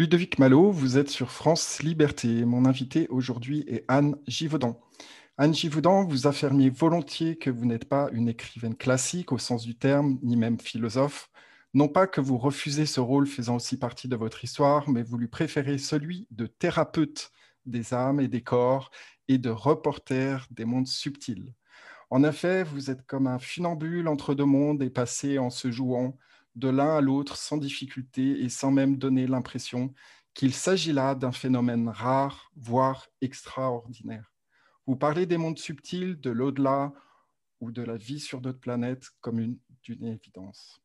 Ludovic Malo, vous êtes sur France Liberté. Mon invité aujourd'hui est Anne Givaudan. Anne Givaudan, vous affirmiez volontiers que vous n'êtes pas une écrivaine classique au sens du terme, ni même philosophe. Non pas que vous refusez ce rôle faisant aussi partie de votre histoire, mais vous lui préférez celui de thérapeute des âmes et des corps et de reporter des mondes subtils. En effet, vous êtes comme un funambule entre deux mondes et passé en se jouant de l'un à l'autre sans difficulté et sans même donner l'impression qu'il s'agit là d'un phénomène rare, voire extraordinaire. Vous parlez des mondes subtils, de l'au-delà ou de la vie sur d'autres planètes comme une, d'une évidence.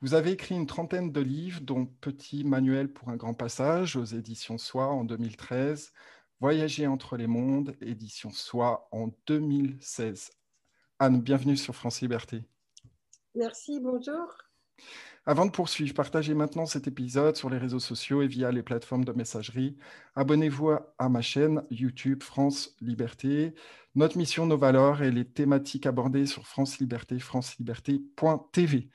Vous avez écrit une trentaine de livres, dont Petit manuel pour un grand passage aux éditions Soi en 2013, Voyager entre les mondes, édition Soi en 2016. Anne, bienvenue sur France Liberté. Merci, bonjour. Avant de poursuivre, partagez maintenant cet épisode sur les réseaux sociaux et via les plateformes de messagerie. Abonnez-vous à ma chaîne YouTube France Liberté. Notre mission, nos valeurs et les thématiques abordées sur France Liberté, franceliberté.tv.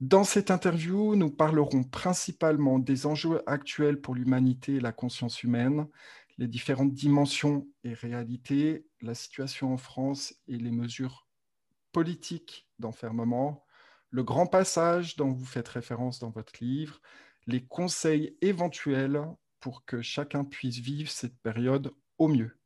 Dans cette interview, nous parlerons principalement des enjeux actuels pour l'humanité et la conscience humaine, les différentes dimensions et réalités, la situation en France et les mesures politiques d'enfermement, le grand passage dont vous faites référence dans votre livre, les conseils éventuels pour que chacun puisse vivre cette période au mieux.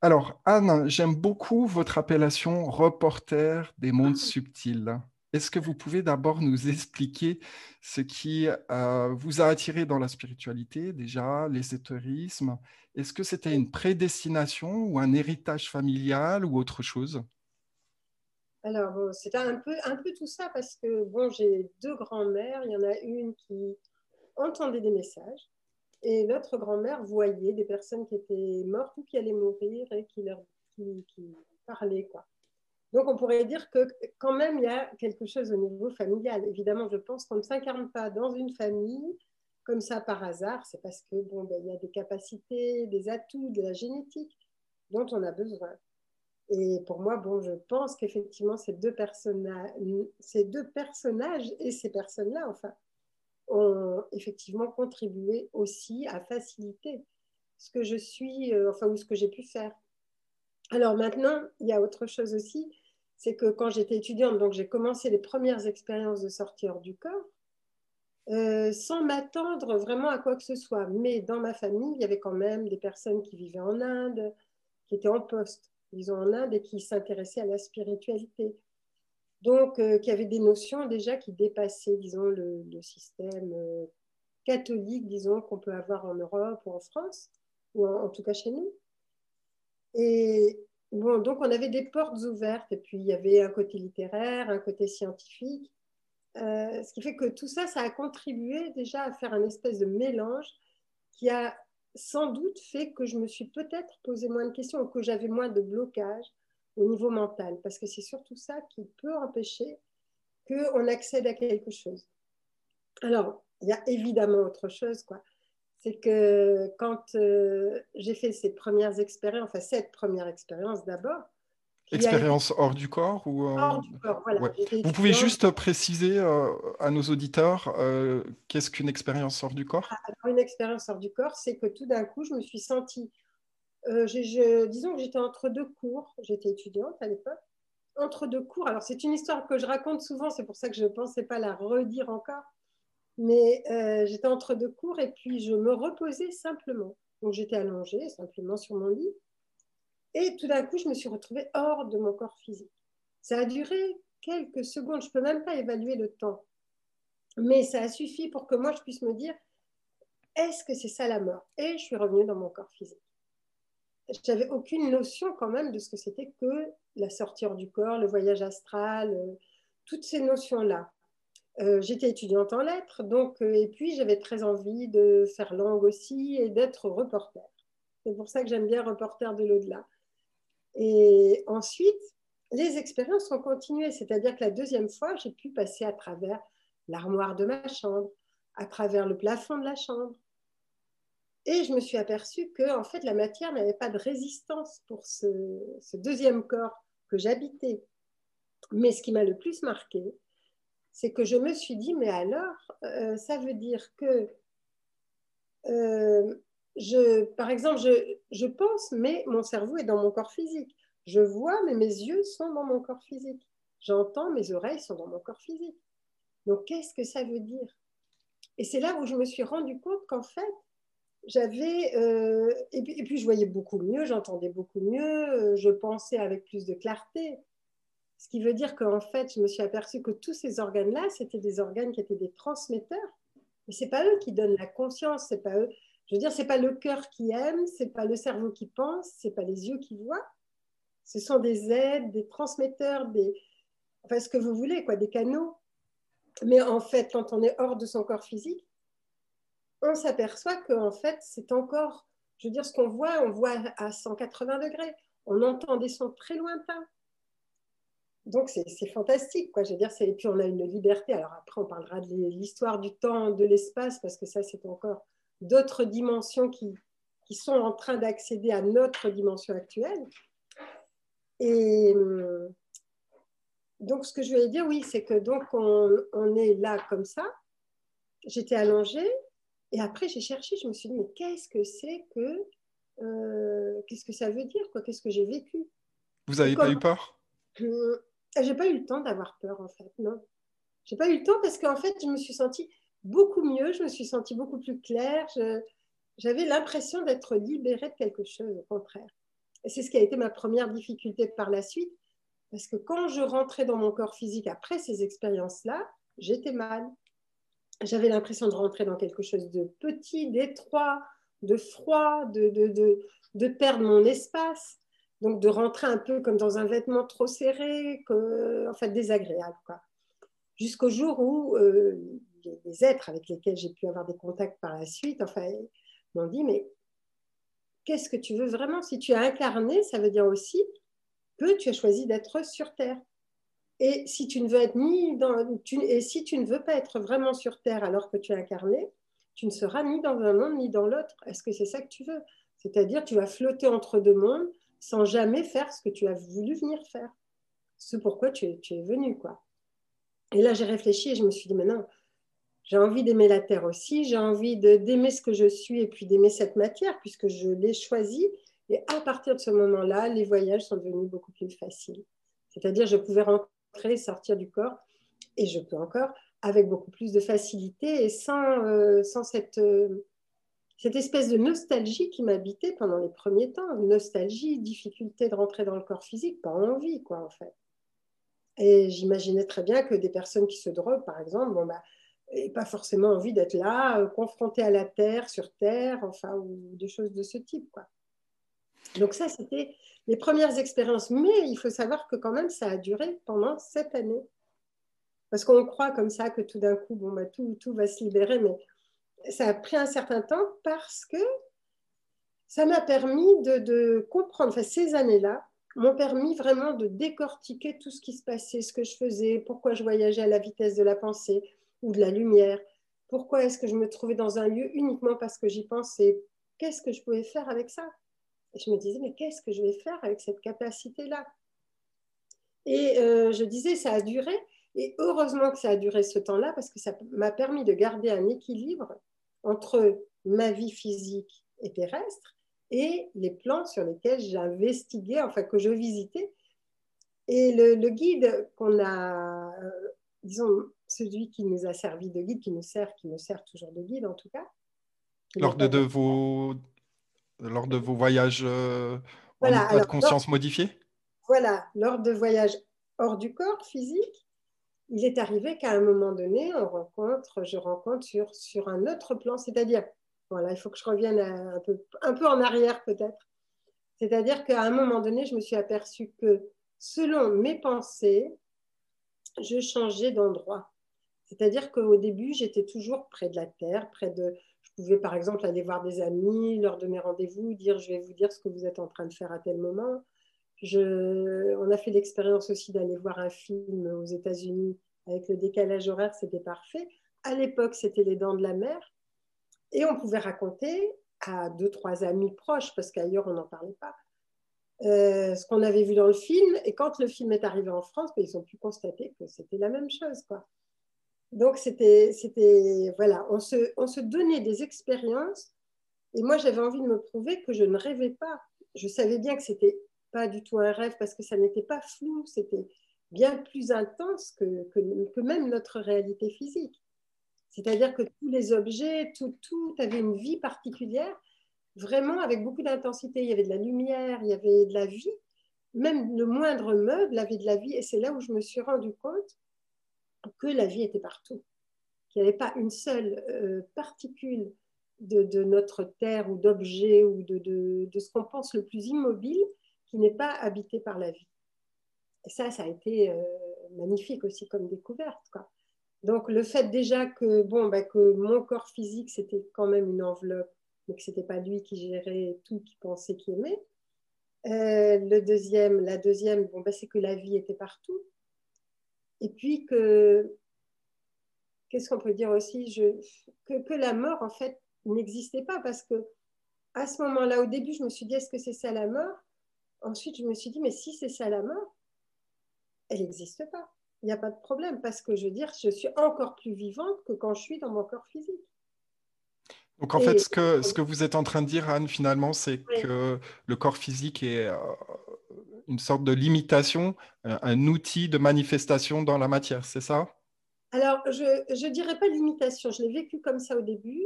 Alors, Anne, j'aime beaucoup votre appellation reporter des mondes subtils. Est-ce que vous pouvez d'abord nous expliquer ce qui euh, vous a attiré dans la spiritualité, déjà, l'ésotérisme Est-ce que c'était une prédestination ou un héritage familial ou autre chose? Alors, c'était un peu, un peu tout ça parce que, bon, j'ai deux grands-mères. Il y en a une qui entendait des messages et l'autre grand-mère voyait des personnes qui étaient mortes ou qui allaient mourir et qui leur qui, parlaient, quoi. Donc, on pourrait dire que quand même, il y a quelque chose au niveau familial. Évidemment, je pense qu'on ne s'incarne pas dans une famille comme ça par hasard. C'est parce que, bon, ben, il y a des capacités, des atouts, de la génétique dont on a besoin. Et pour moi, bon, je pense qu'effectivement, ces deux, personnages, et ces personnes-là, enfin, ont effectivement contribué aussi à faciliter ce que je suis, euh, enfin, ou ce que j'ai pu faire. Alors maintenant, il y a autre chose aussi, c'est que quand j'étais étudiante, donc j'ai commencé les premières expériences de sortie hors du corps, euh, sans m'attendre vraiment à quoi que ce soit. Mais dans ma famille, il y avait quand même des personnes qui vivaient en Inde, qui étaient en poste disons, en Inde et qui s'intéressait à la spiritualité. Donc, euh, qui avait des notions déjà qui dépassaient, disons, le, système euh, catholique, disons, qu'on peut avoir en Europe ou en France, ou en, tout cas chez nous. Et bon, donc, on avait des portes ouvertes, et puis il y avait un côté littéraire, un côté scientifique. Euh, ce qui fait que tout ça, ça a contribué déjà à faire un espèce de mélange qui a sans doute fait que je me suis peut-être posé moins de questions ou que j'avais moins de blocage au niveau mental, parce que c'est surtout ça qui peut empêcher qu'on accède à quelque chose. Alors, il y a évidemment autre chose, quoi. C'est que quand euh, j'ai fait ces premières expériences, enfin cette première expérience d'abord, Expérience hors du corps ou euh, hors du corps, voilà. Vous pouvez juste préciser euh, à nos auditeurs euh, qu'est-ce qu'une expérience hors du corps? Ah, Une expérience hors du corps, c'est que tout d'un coup, je me suis sentie, je, disons que j'étais entre deux cours, j'étais étudiante à l'époque, entre deux cours. Alors c'est une histoire que je raconte souvent, c'est pour ça que je ne pensais pas la redire encore, mais j'étais entre deux cours et puis je me reposais simplement. Donc j'étais allongée simplement sur mon lit et tout d'un coup, je me suis retrouvée hors de mon corps physique. Ça a duré quelques secondes, je ne peux même pas évaluer le temps. Mais ça a suffi pour que moi, je puisse me dire, est-ce que c'est ça la mort? Et je suis revenue dans mon corps physique. Je n'avais aucune notion quand même de ce que c'était que la sortie hors du corps, le voyage astral, euh, toutes ces notions-là. Euh, j'étais étudiante en lettres, donc, euh, et puis j'avais très envie de faire langue aussi et d'être reporter. C'est pour ça que j'aime bien reporter de l'au-delà. Et ensuite, les expériences ont continué, c'est-à-dire que la deuxième fois, j'ai pu passer à travers l'armoire de ma chambre, à travers le plafond de la chambre. Et je me suis aperçue que en fait, la matière n'avait pas de résistance pour ce, deuxième corps que j'habitais. Mais ce qui m'a le plus marqué, c'est que je me suis dit, mais alors, euh, ça veut dire que euh, je, par exemple, je, je, pense, mais mon cerveau est dans mon corps physique. Je vois, mais mes yeux sont dans mon corps physique. J'entends, mes oreilles sont dans mon corps physique. Donc, qu'est-ce que ça veut dire? Et c'est là où je me suis rendu compte qu'en fait, j'avais. Euh, et, puis, et, puis, je voyais beaucoup mieux, j'entendais beaucoup mieux, euh, je pensais avec plus de clarté. Ce qui veut dire qu'en fait, je me suis aperçue que tous ces organes-là, c'était des organes qui étaient des transmetteurs. Mais ce n'est pas eux qui donnent la conscience, c'est pas eux. Je veux dire, c'est pas le cœur qui aime, c'est pas le cerveau qui pense, c'est pas les yeux qui voient. Ce sont des aides, des transmetteurs, des, enfin ce que vous voulez, quoi, des canaux. Mais en fait, quand on est hors de son corps physique, on s'aperçoit qu'en fait, c'est encore, je veux dire, ce qu'on voit, on voit à 180 degrés. On entend des sons très lointains. Donc, c'est fantastique, quoi. Je veux dire, et puis on a une liberté. Alors après, on parlera de l'histoire du temps, de l'espace, parce que ça, c'est encore d'autres dimensions qui, qui sont en train d'accéder à notre dimension actuelle. Et hum, donc, ce que je voulais dire, oui, c'est que donc on, est là comme ça. J'étais allongée et après j'ai cherché. Je me suis dit, mais qu'est-ce que c'est que euh, qu'est-ce que ça veut dire quoi? Qu'est-ce que j'ai vécu? Vous n'avez pas eu peur? Hum, J'ai pas eu le temps d'avoir peur en fait, non. J'ai pas eu le temps parce qu'en fait, je me suis sentie beaucoup mieux. Je me suis sentie beaucoup plus claire. J'avais l'impression d'être libérée de quelque chose, au contraire. Et c'est ce qui a été ma première difficulté par la suite, parce que quand je rentrais dans mon corps physique après ces expériences-là, j'étais mal. J'avais l'impression de rentrer dans quelque chose de petit, d'étroit, de froid, de, de, de, perdre mon espace. Donc de rentrer un peu comme dans un vêtement trop serré, en fait désagréable. Jusqu'au jour où euh, les êtres avec lesquels j'ai pu avoir des contacts par la suite, enfin, m'ont dit, mais qu'est-ce que tu veux vraiment? Si tu as incarné, ça veut dire aussi que tu as choisi d'être sur Terre. Et si tu ne veux ni dans, et si tu ne veux pas être vraiment sur Terre alors que tu es incarné, tu ne seras ni dans un monde ni dans l'autre. Est-ce que c'est ça que tu veux? C'est-à-dire, tu vas flotter entre deux mondes sans jamais faire ce que tu as voulu venir faire. C'est pourquoi tu es, tu es venu, quoi. Et là, j'ai réfléchi et je me suis dit, mais non, j'ai envie d'aimer la terre aussi, j'ai envie d'aimer ce que je suis et puis d'aimer cette matière puisque je l'ai choisie. Et à partir de ce moment-là, les voyages sont devenus beaucoup plus faciles. C'est-à-dire, je pouvais rentrer, sortir du corps, et je peux encore, avec beaucoup plus de facilité et sans, euh, sans cette, euh, cette espèce de nostalgie qui m'habitait pendant les premiers temps. Nostalgie, difficulté de rentrer dans le corps physique, pas envie, quoi, en fait. Et j'imaginais très bien que des personnes qui se droguent, par exemple, bon, bah, et pas forcément envie d'être là, euh, confronté à la terre, sur terre, enfin, ou des choses de ce type. Quoi. Donc ça, c'était les premières expériences. Mais il faut savoir que quand même, ça a duré pendant sept années. Parce qu'on croit comme ça que tout d'un coup, bon, bah, tout, tout va se libérer, mais ça a pris un certain temps parce que ça m'a permis de, de comprendre, enfin, ces années-là m'ont permis vraiment de décortiquer tout ce qui se passait, ce que je faisais, pourquoi je voyageais à la vitesse de la pensée, ou de la lumière Pourquoi est-ce que je me trouvais dans un lieu uniquement parce que j'y pensais? Qu'est-ce que je pouvais faire avec ça? Je me disais, mais qu'est-ce que je vais faire avec cette capacité-là? Et euh, je disais, ça a duré. Et heureusement que ça a duré ce temps-là parce que ça m'a permis de garder un équilibre entre ma vie physique et terrestre et les plans sur lesquels j'investiguais, enfin que je visitais. Et le, le guide qu'on a, euh, disons, celui qui nous a servi de guide, qui nous sert, qui nous sert toujours de guide en tout cas. Lors de, vos, lors de vos voyages euh, voilà, en de conscience modifiée? Voilà, lors de voyages hors du corps physique, il est arrivé qu'à un moment donné, on rencontre, je rencontre sur, sur un autre plan, c'est-à-dire, voilà, il faut que je revienne un, peu, un peu en arrière peut-être. C'est-à-dire qu'à un moment donné, je me suis aperçue que selon mes pensées, je changeais d'endroit. C'est-à-dire qu'au début, j'étais toujours près de la terre, près de. Je pouvais par exemple aller voir des amis, leur donner rendez-vous, dire je vais vous dire ce que vous êtes en train de faire à tel moment. Je... On a fait l'expérience aussi d'aller voir un film aux États-Unis avec le décalage horaire, c'était parfait. À l'époque, c'était Les Dents de la Mer. Et on pouvait raconter à deux, trois amis proches, parce qu'ailleurs, on n'en parlait pas, euh, ce qu'on avait vu dans le film. Et quand le film est arrivé en France, ben, ils ont pu constater que c'était la même chose. Quoi. Donc, c'était, c'était, voilà, on se, on se donnait des expériences Et moi, j'avais envie de me prouver que je ne rêvais pas. Je savais bien que c'était pas du tout un rêve parce que ça n'était pas flou, c'était bien plus intense que, que, même notre réalité physique. C'est-à-dire que tous les objets, tout, tout avait une vie particulière, vraiment avec beaucoup d'intensité. Il y avait de la lumière, il y avait de la vie. Même le moindre meuble avait de la vie. Et c'est là où je me suis rendu compte que la vie était partout. Qu'il n'y avait pas une seule euh, particule de, notre terre ou d'objet ou de, ce qu'on pense le plus immobile qui n'est pas habité par la vie. Et ça, ça a été euh, magnifique aussi comme découverte. Donc le fait déjà que, bon, bah, que mon corps physique, c'était quand même une enveloppe, mais que ce n'était pas lui qui gérait tout, qui pensait, qui aimait. Euh, le deuxième, la deuxième, bon, bah, c'est que la vie était partout. Et puis que, qu'est-ce qu'on peut dire aussi je, que, que, la mort, en fait, n'existait pas parce que à ce moment-là, au début, je me suis dit, est-ce que c'est ça la mort? Ensuite, je me suis dit, mais si c'est ça la mort, elle n'existe pas. Il n'y a pas de problème parce que je veux dire, je suis encore plus vivante que quand je suis dans mon corps physique. Donc en fait, ce que, ce que vous êtes en train de dire, Anne, finalement, c'est que le corps physique est euh, une sorte de limitation, euh, un outil de manifestation dans la matière, c'est ça? Alors, je ne dirais pas limitation, je l'ai vécu comme ça au début.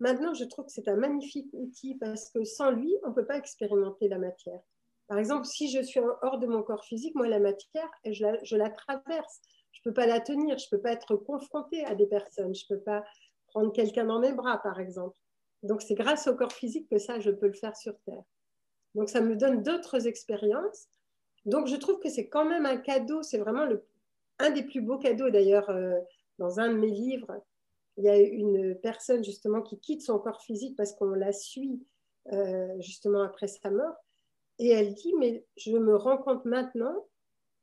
Maintenant, je trouve que c'est un magnifique outil parce que sans lui, on ne peut pas expérimenter la matière. Par exemple, si je suis hors de mon corps physique, moi, la matière, je la, je la traverse. Je ne peux pas la tenir, je ne peux pas être confrontée à des personnes, je ne peux pas prendre quelqu'un dans mes bras, par exemple. Donc, c'est grâce au corps physique que ça, je peux le faire sur Terre. Donc, ça me donne d'autres expériences. Donc, je trouve que c'est quand même un cadeau, c'est vraiment un des plus beaux cadeaux. D'ailleurs, euh, dans un de mes livres, il y a une personne justement qui quitte son corps physique parce qu'on la suit euh, justement après sa mort. Et elle dit, mais je me rends compte maintenant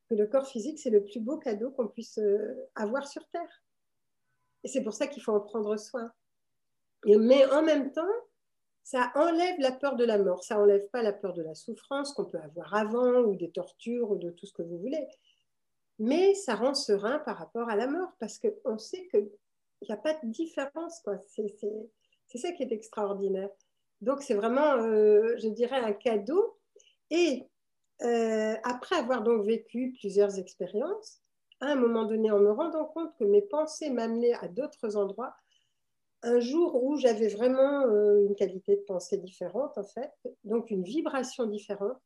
que le corps physique, c'est le plus beau cadeau qu'on puisse euh, avoir sur Terre. Et c'est pour ça qu'il faut en prendre soin. Et, mais en même temps, ça enlève la peur de la mort. Ça enlève pas la peur de la souffrance qu'on peut avoir avant, ou des tortures, ou de tout ce que vous voulez. Mais ça rend serein par rapport à la mort, parce qu'on sait que il n'y a pas de différence. C'est ça qui est extraordinaire. Donc, c'est vraiment, euh, je dirais, un cadeau. Et euh, après avoir donc vécu plusieurs expériences, à un moment donné, en me rendant compte que mes pensées m'amenaient à d'autres endroits, un jour où j'avais vraiment euh, une qualité de pensée différente, en fait, donc une vibration différente,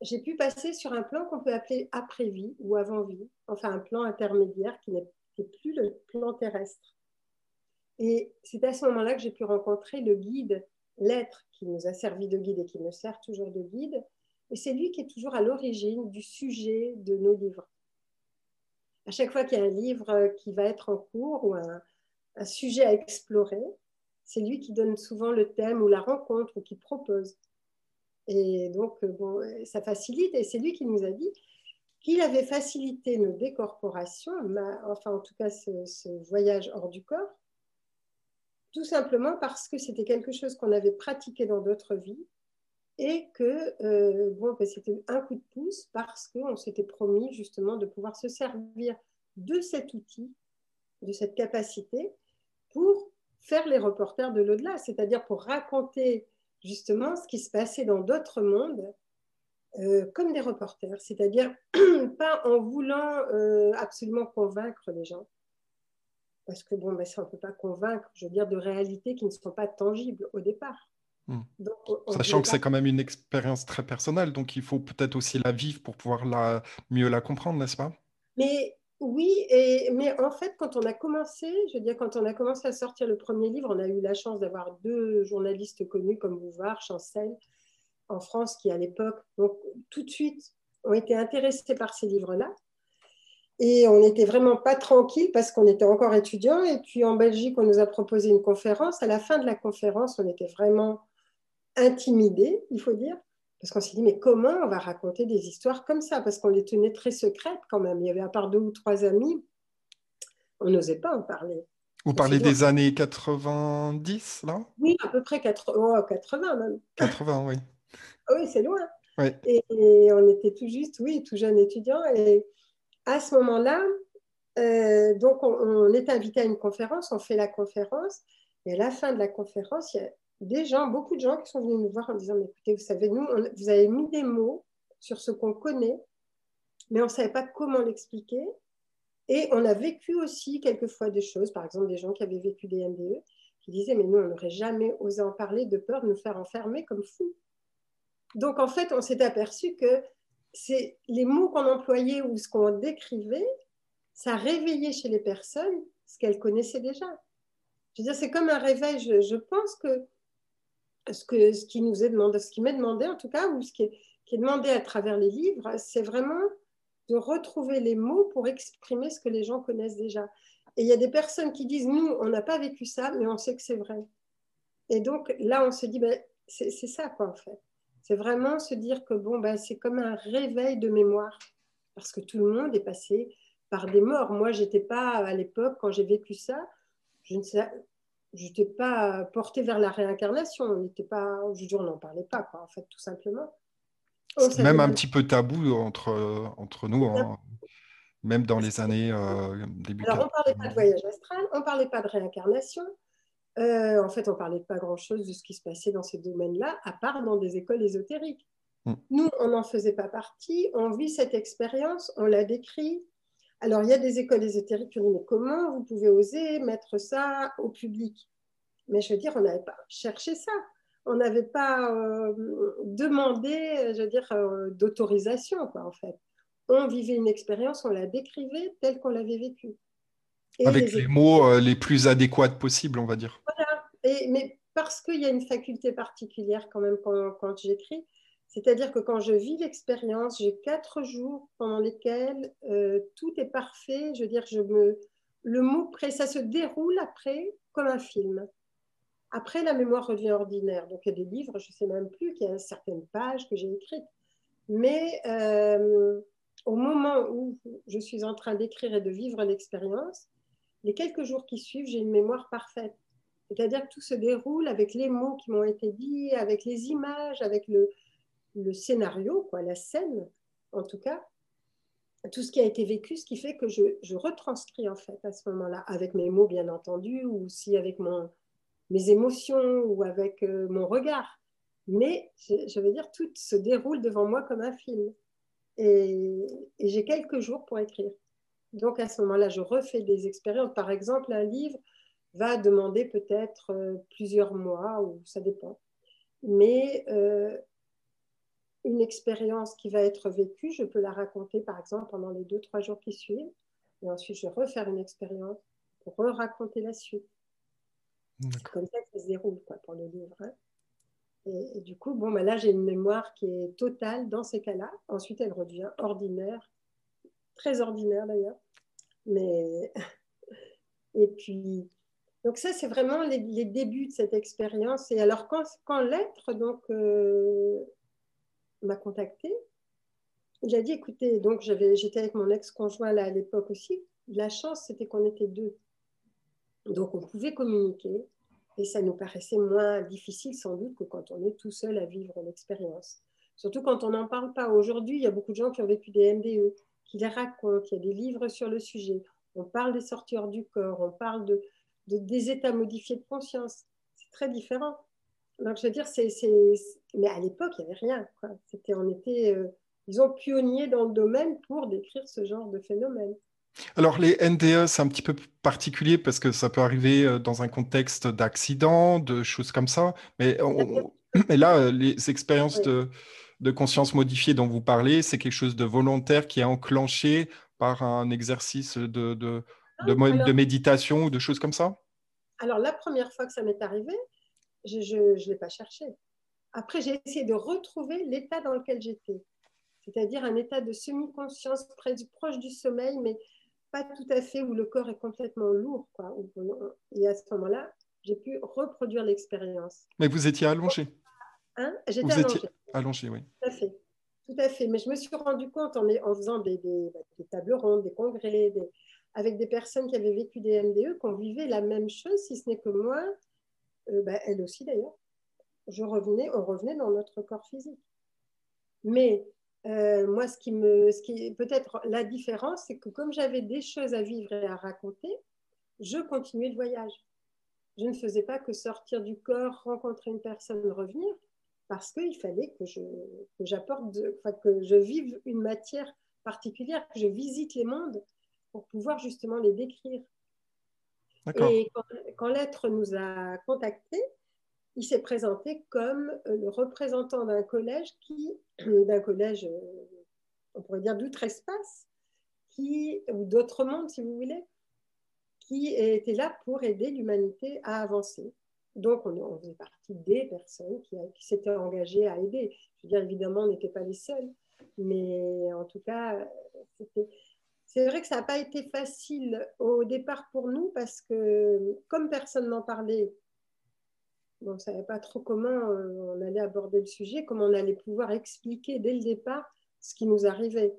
j'ai pu passer sur un plan qu'on peut appeler après-vie ou avant-vie, enfin un plan intermédiaire qui n'est plus le plan terrestre. Et c'est à ce moment-là que j'ai pu rencontrer le guide, l'être qui nous a servi de guide et qui me sert toujours de guide. Et c'est lui qui est toujours à l'origine du sujet de nos livres. À chaque fois qu'il y a un livre qui va être en cours ou un, sujet à explorer, c'est lui qui donne souvent le thème ou la rencontre ou qui propose. Et donc, bon, ça facilite. Et c'est lui qui nous a dit qu'il avait facilité nos décorporations, enfin en tout cas ce voyage hors du corps, tout simplement parce que c'était quelque chose qu'on avait pratiqué dans d'autres vies et que euh, bon, ben, c'était un coup de pouce parce qu'on s'était promis justement de pouvoir se servir de cet outil, de cette capacité pour faire les reporters de l'au-delà, c'est-à-dire pour raconter justement ce qui se passait dans d'autres mondes euh, comme des reporters, c'est-à-dire pas en voulant euh, absolument convaincre les gens, parce que bon, ben, ça, on ne peut pas convaincre, je veux dire, de réalités qui ne sont pas tangibles au départ. Hmm. Sachant que c'est quand même une expérience très personnelle, donc il faut peut-être aussi la vivre pour pouvoir la, mieux la comprendre, n'est-ce pas? Mais oui, et, mais en fait, quand on a commencé, je veux dire, quand on a commencé à sortir le premier livre, on a eu la chance d'avoir deux journalistes connus comme Bouvard, Chancel, en France, qui à l'époque, donc tout de suite, ont été intéressés par ces livres-là. Et on n'était vraiment pas tranquille parce qu'on était encore étudiants. Et puis en Belgique, on nous a proposé une conférence. À la fin de la conférence, on était vraiment intimidés, il faut dire, parce qu'on s'est dit, mais comment on va raconter des histoires comme ça? Parce qu'on les tenait très secrètes quand même. Il y avait à part deux ou trois amis, on n'osait pas en parler. Vous parlez des années 90, là? Oui, à peu près 80, 80 même. 80, oui. oui, c'est loin. Et, et, on était tout juste, oui, tout jeune étudiant. Et, à ce moment-là, euh, donc on, est invité à une conférence, on fait la conférence, et à la fin de la conférence, il y a des gens, beaucoup de gens qui sont venus nous voir en disant, écoutez, vous savez, nous, vous avez mis des mots sur ce qu'on connaît, mais on ne savait pas comment l'expliquer. Et on a vécu aussi quelquefois des choses, par exemple des gens qui avaient vécu des NDE, qui disaient, mais nous, on n'aurait jamais osé en parler de peur de nous faire enfermer comme fous. Donc, en fait, on s'est aperçu que c'est les mots qu'on employait ou ce qu'on décrivait, ça réveillait chez les personnes ce qu'elles connaissaient déjà. Je veux dire, c'est comme un réveil. Je, pense que ce, que ce qui nous est demandé, ce qui m'est demandé en tout cas, ou ce qui est, demandé à travers les livres, c'est vraiment de retrouver les mots pour exprimer ce que les gens connaissent déjà. Et il y a des personnes qui disent, nous, on n'a pas vécu ça, mais on sait que c'est vrai. Et donc là, on se dit, ben, c'est ça, quoi, en fait. C'est vraiment se dire que bon, ben, c'est comme un réveil de mémoire, parce que tout le monde est passé par des morts. Moi, j'étais pas à l'époque, quand j'ai vécu ça, je ne sais, je n'étais pas portée vers la réincarnation. On n'était pas, je on n'en parlait pas, quoi, en fait, tout simplement. C'est même un petit peu tabou entre, entre nous, hein. même dans les années euh, début. Alors, on ne parlait pas de voyage astral, on ne parlait pas de réincarnation. Euh, en fait, on ne parlait pas grand-chose de ce qui se passait dans ces domaines-là, à part dans des écoles ésotériques. Mm. Nous, on n'en faisait pas partie, on vit cette expérience, on la décrit. Alors, il y a des écoles ésotériques mais comment vous pouvez oser mettre ça au public Mais je veux dire, on n'avait pas cherché ça on n'avait pas euh, demandé, je veux dire, euh, d'autorisation, quoi, en fait. On vivait une expérience, on la décrivait telle qu'on l'avait vécue. Avec les, mots euh, les plus adéquats possibles, on va dire. Voilà. Et, mais parce qu'il y a une faculté particulière quand même quand, j'écris, c'est-à-dire que quand je vis l'expérience, j'ai quatre jours pendant lesquels tout est parfait. Je veux dire, je me, le mot près, ça se déroule après comme un film. Après, la mémoire revient ordinaire. Donc, il y a des livres, je ne sais même plus, qu'il y a certaines pages que j'ai écrites. Mais euh, au moment où je suis en train d'écrire et de vivre l'expérience, les quelques jours qui suivent, j'ai une mémoire parfaite. C'est-à-dire que tout se déroule avec les mots qui m'ont été dits, avec les images, avec le, le scénario, quoi, la scène, en tout cas tout ce qui a été vécu, ce qui fait que je, je retranscris en fait à ce moment-là, avec mes mots bien entendu, ou aussi avec mon, mes émotions ou avec euh, mon regard. Mais je, veux dire, tout se déroule devant moi comme un film. Et, j'ai quelques jours pour écrire. Donc à ce moment-là, je refais des expériences. Par exemple, un livre va demander peut-être euh, plusieurs mois, ou ça dépend. Mais euh, une expérience qui va être vécue, je peux la raconter par exemple pendant les deux, trois jours qui suivent. Et ensuite, je vais refaire une expérience pour raconter la suite. C'est comme ça que ça se déroule quoi, pour le livre. Hein. Et, du coup, bon, bah là, j'ai une mémoire qui est totale dans ces cas-là. Ensuite, elle redevient ordinaire, très ordinaire d'ailleurs. Mais... Et puis, donc ça, c'est vraiment les, débuts de cette expérience. Et alors, quand, quand l'être donc, euh, m'a contacté, il a dit, écoutez, donc j'étais avec mon ex-conjoint là à l'époque aussi. La chance, c'était qu'on était deux. Donc on pouvait communiquer et ça nous paraissait moins difficile sans doute que quand on est tout seul à vivre l'expérience. Surtout quand on n'en parle pas. Aujourd'hui, il y a beaucoup de gens qui ont vécu des MDE, qui les racontent, il y a des livres sur le sujet. On parle des sorties hors du corps, on parle de, des états modifiés de conscience. C'est très différent. Donc, je veux dire, c'est, mais à l'époque, il n'y avait rien. C'était, on était, euh, disons, pionniers dans le domaine pour décrire ce genre de phénomène. Alors, les NDE, c'est un petit peu particulier parce que ça peut arriver euh, dans un contexte d'accident, de choses comme ça. Mais, là, euh, les expériences de, conscience modifiée dont vous parlez, c'est quelque chose de volontaire qui est enclenché par un exercice de, de, ah, de, méditation ou de choses comme ça? Alors, la première fois que ça m'est arrivé, je ne l'ai pas cherché. Après, j'ai essayé de retrouver l'état dans lequel j'étais, c'est-à-dire un état de semi-conscience proche du sommeil, mais pas tout à fait, où le corps est complètement lourd. Quoi. Et à ce moment-là, j'ai pu reproduire l'expérience. Mais vous étiez allongé hein? J'étais allongé. allongé, oui. Tout à fait. Tout à fait. Mais je me suis rendu compte en, en faisant des, des, tables rondes, des congrès, avec des personnes qui avaient vécu des MDE, qu'on vivait la même chose, si ce n'est que moi, euh, bah, elle aussi d'ailleurs, je revenais, on revenait dans notre corps physique. Mais euh, moi, ce qui me, ce qui peut-être la différence, c'est que comme j'avais des choses à vivre et à raconter, je continuais le voyage. je ne faisais pas que sortir du corps, rencontrer une personne, revenir, parce qu'il fallait que je que j'apporte, que je vive une matière particulière, que je visite les mondes pour pouvoir justement les décrire. Et quand, l'être nous a contactés, il s'est présenté comme le représentant d'un collège qui, d'un collège, on pourrait dire d'outre-espace, qui, ou d'autres mondes si vous voulez, qui était là pour aider l'humanité à avancer. Donc, on, faisait partie des personnes qui, qui s'étaient engagées à aider. Je veux dire, évidemment, on n'était pas les seuls, mais en tout cas, c'est vrai que ça n'a pas été facile au départ pour nous parce que, comme personne n'en parlait, on ne savait pas trop comment euh, on allait aborder le sujet, comment on allait pouvoir expliquer dès le départ ce qui nous arrivait.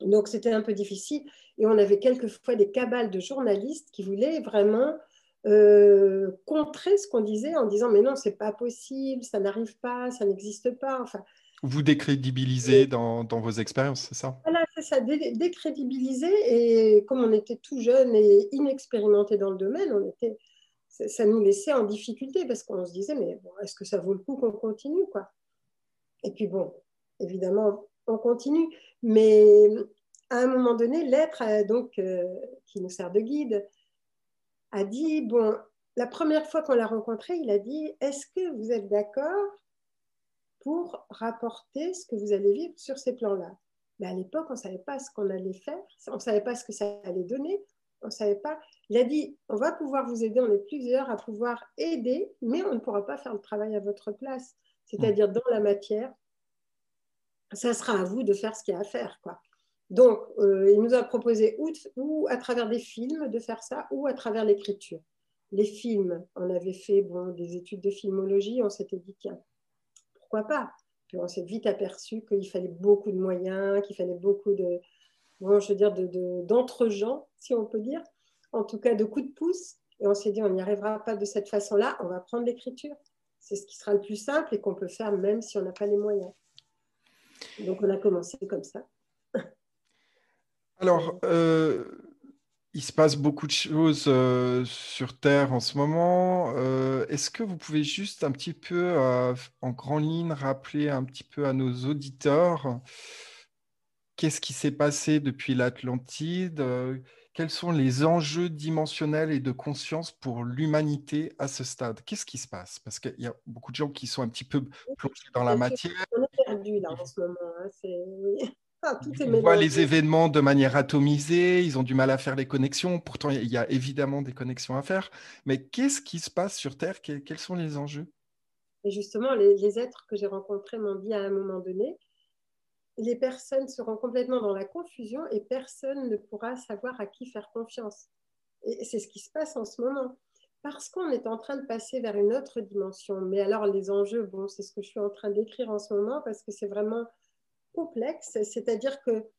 Donc c'était un peu difficile et on avait quelquefois des cabales de journalistes qui voulaient vraiment euh, contrer ce qu'on disait en disant mais non c'est pas possible, ça n'arrive pas, ça n'existe pas. Vous décrédibilisez dans, dans, vos expériences, c'est ça? Voilà, c'est ça, décrédibiliser et comme on était tout jeune et inexpérimenté dans le domaine, on était, ça nous laissait en difficulté parce qu'on se disait mais bon, est-ce que ça vaut le coup qu'on continue quoi? Et puis bon, évidemment on continue. Mais à un moment donné, l'être euh, donc euh, qui nous sert de guide a dit bon, la première fois qu'on l'a rencontré, il a dit est-ce que vous êtes d'accord pour rapporter ce que vous allez vivre sur ces plans-là Mais à l'époque, on ne savait pas ce qu'on allait faire, on ne savait pas ce que ça allait donner, on ne savait pas. Il a dit on va pouvoir vous aider, on est plusieurs à pouvoir aider, mais on ne pourra pas faire le travail à votre place, c'est-à-dire dans la matière, ça sera à vous de faire ce qu'il y a à faire. Quoi. Donc, euh, il nous a proposé ou, à travers des films de faire ça, ou à travers l'écriture. Les films, on avait fait bon, des études de filmologie, on s'était dit, tiens, pourquoi pas? Puis on s'est vite aperçu qu'il fallait beaucoup de moyens, qu'il fallait beaucoup de, bon, je dire, d'entre-gens, de, si on peut dire, en tout cas de coups de pouce. Et on s'est dit, on n'y arrivera pas de cette façon-là, on va prendre l'écriture. C'est ce qui sera le plus simple et qu'on peut faire même si on n'a pas les moyens. Donc on a commencé comme ça. Alors, euh, il se passe beaucoup de choses euh, sur Terre en ce moment. Euh, est-ce que vous pouvez juste un petit peu, en grand ligne, rappeler un petit peu à nos auditeurs qu'est-ce qui s'est passé depuis l'Atlantide Quels sont les enjeux dimensionnels et de conscience pour l'humanité à ce stade? Qu'est-ce qui se passe? Parce qu'il y a beaucoup de gens qui sont un petit peu plongés dans la matière. On est perdu là en ce moment. Hein, ah, ils voient les événements de manière atomisée, ils ont du mal à faire les connexions. Pourtant, il y a évidemment des connexions à faire. Mais qu'est-ce qui se passe sur Terre? Quels sont les enjeux? Et justement, les, êtres que j'ai rencontrés m'ont dit à un moment donné, les personnes seront complètement dans la confusion et personne ne pourra savoir à qui faire confiance. Et c'est ce qui se passe en ce moment. Parce qu'on est en train de passer vers une autre dimension. Mais alors, les enjeux, bon, c'est ce que je suis en train d'écrire en ce moment parce que c'est vraiment complexe. C'est-à-dire que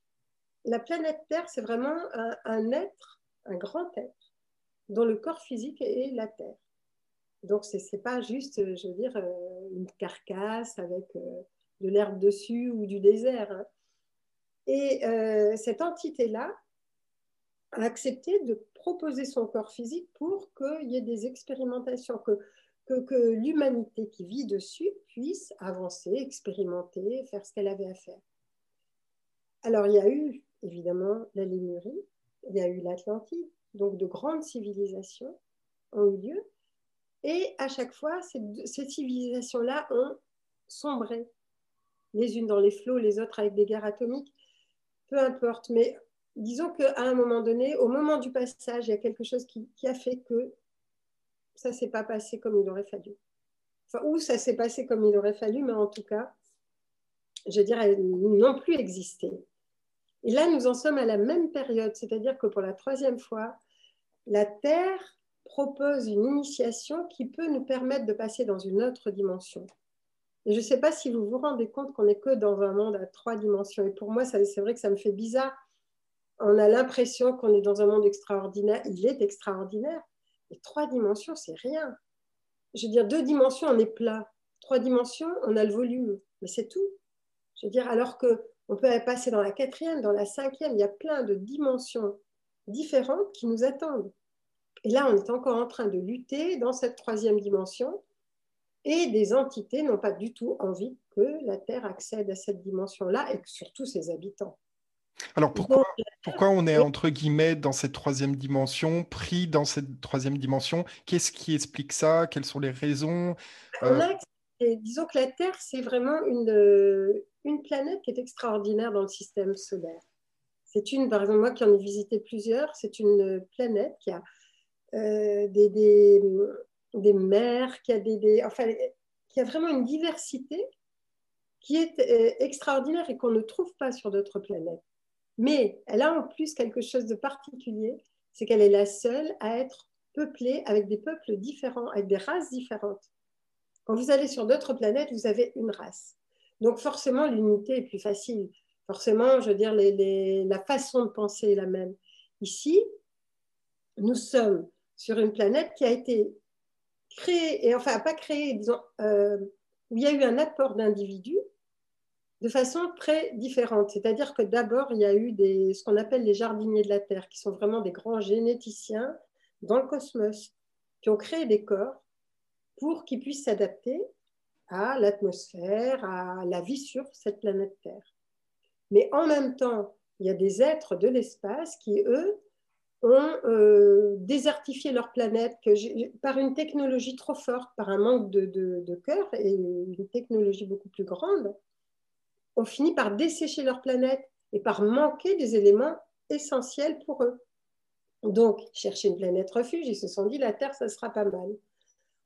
la planète Terre, c'est vraiment un, être, un grand être, dont le corps physique est la Terre. Donc, ce n'est pas juste, je veux dire, euh, une carcasse avec euh, de l'herbe dessus ou du désert. Hein. Et euh, cette entité-là a accepté de proposer son corps physique pour qu'il y ait des expérimentations, que, que, l'humanité qui vit dessus puisse avancer, expérimenter, faire ce qu'elle avait à faire. Alors, il y a eu évidemment la Lémurie, il y a eu l'Atlantide, donc de grandes civilisations ont eu lieu. Et à chaque fois, ces, ces civilisations-là ont sombré les unes dans les flots, les autres avec des guerres atomiques, peu importe. Mais disons qu'à un moment donné, au moment du passage, il y a quelque chose qui, a fait que ça s'est pas passé comme il aurait fallu. Ou ça s'est passé comme il aurait fallu, mais en tout cas, je dirais, n'ont plus existé. Et là, nous en sommes à la même période, c'est-à-dire que pour la troisième fois, la Terre propose une initiation qui peut nous permettre de passer dans une autre dimension. Et je ne sais pas si vous vous rendez compte qu'on n'est que dans un monde à trois dimensions. Et pour moi, c'est vrai que ça me fait bizarre. On a l'impression qu'on est dans un monde extraordinaire. Il est extraordinaire. Mais trois dimensions, c'est rien. Je veux dire, deux dimensions, on est plat. Trois dimensions, on a le volume. Mais c'est tout. Je veux dire, alors qu'on peut passer dans la quatrième, dans la cinquième, il y a plein de dimensions différentes qui nous attendent. Et là, on est encore en train de lutter dans cette troisième dimension. Et des entités n'ont pas du tout envie que la Terre accède à cette dimension-là et surtout ses habitants. Alors pourquoi, pourquoi on est entre guillemets dans cette troisième dimension, pris dans cette troisième dimension? Qu'est-ce qui explique ça? Quelles sont les raisons? Euh, Disons que la Terre, c'est vraiment une, une planète qui est extraordinaire dans le système solaire. C'est une, par exemple, moi qui en ai visité plusieurs, c'est une planète qui a euh, des, des, des, mers, qui a, des, enfin, qui a vraiment une diversité qui est euh, extraordinaire et qu'on ne trouve pas sur d'autres planètes. Mais elle a en plus quelque chose de particulier, c'est qu'elle est la seule à être peuplée avec des peuples différents, avec des races différentes. Quand vous allez sur d'autres planètes, vous avez une race. Donc forcément, l'unité est plus facile. Forcément, je veux dire, la façon de penser est la même. Ici, nous sommes sur une planète qui a été créée, et enfin pas créée, disons, euh, où il y a eu un apport d'individus de façon très différente. C'est-à-dire que d'abord, il y a eu ce qu'on appelle les jardiniers de la Terre, qui sont vraiment des grands généticiens dans le cosmos, qui ont créé des corps pour qu'ils puissent s'adapter à l'atmosphère, à la vie sur cette planète Terre. Mais en même temps, il y a des êtres de l'espace qui, eux, ont euh, désertifié leur planète par une technologie trop forte, par un manque de, de cœur et une technologie beaucoup plus grande, ont fini par dessécher leur planète et par manquer des éléments essentiels pour eux. Donc, chercher une planète refuge, ils se sont dit, la Terre, ça sera pas mal.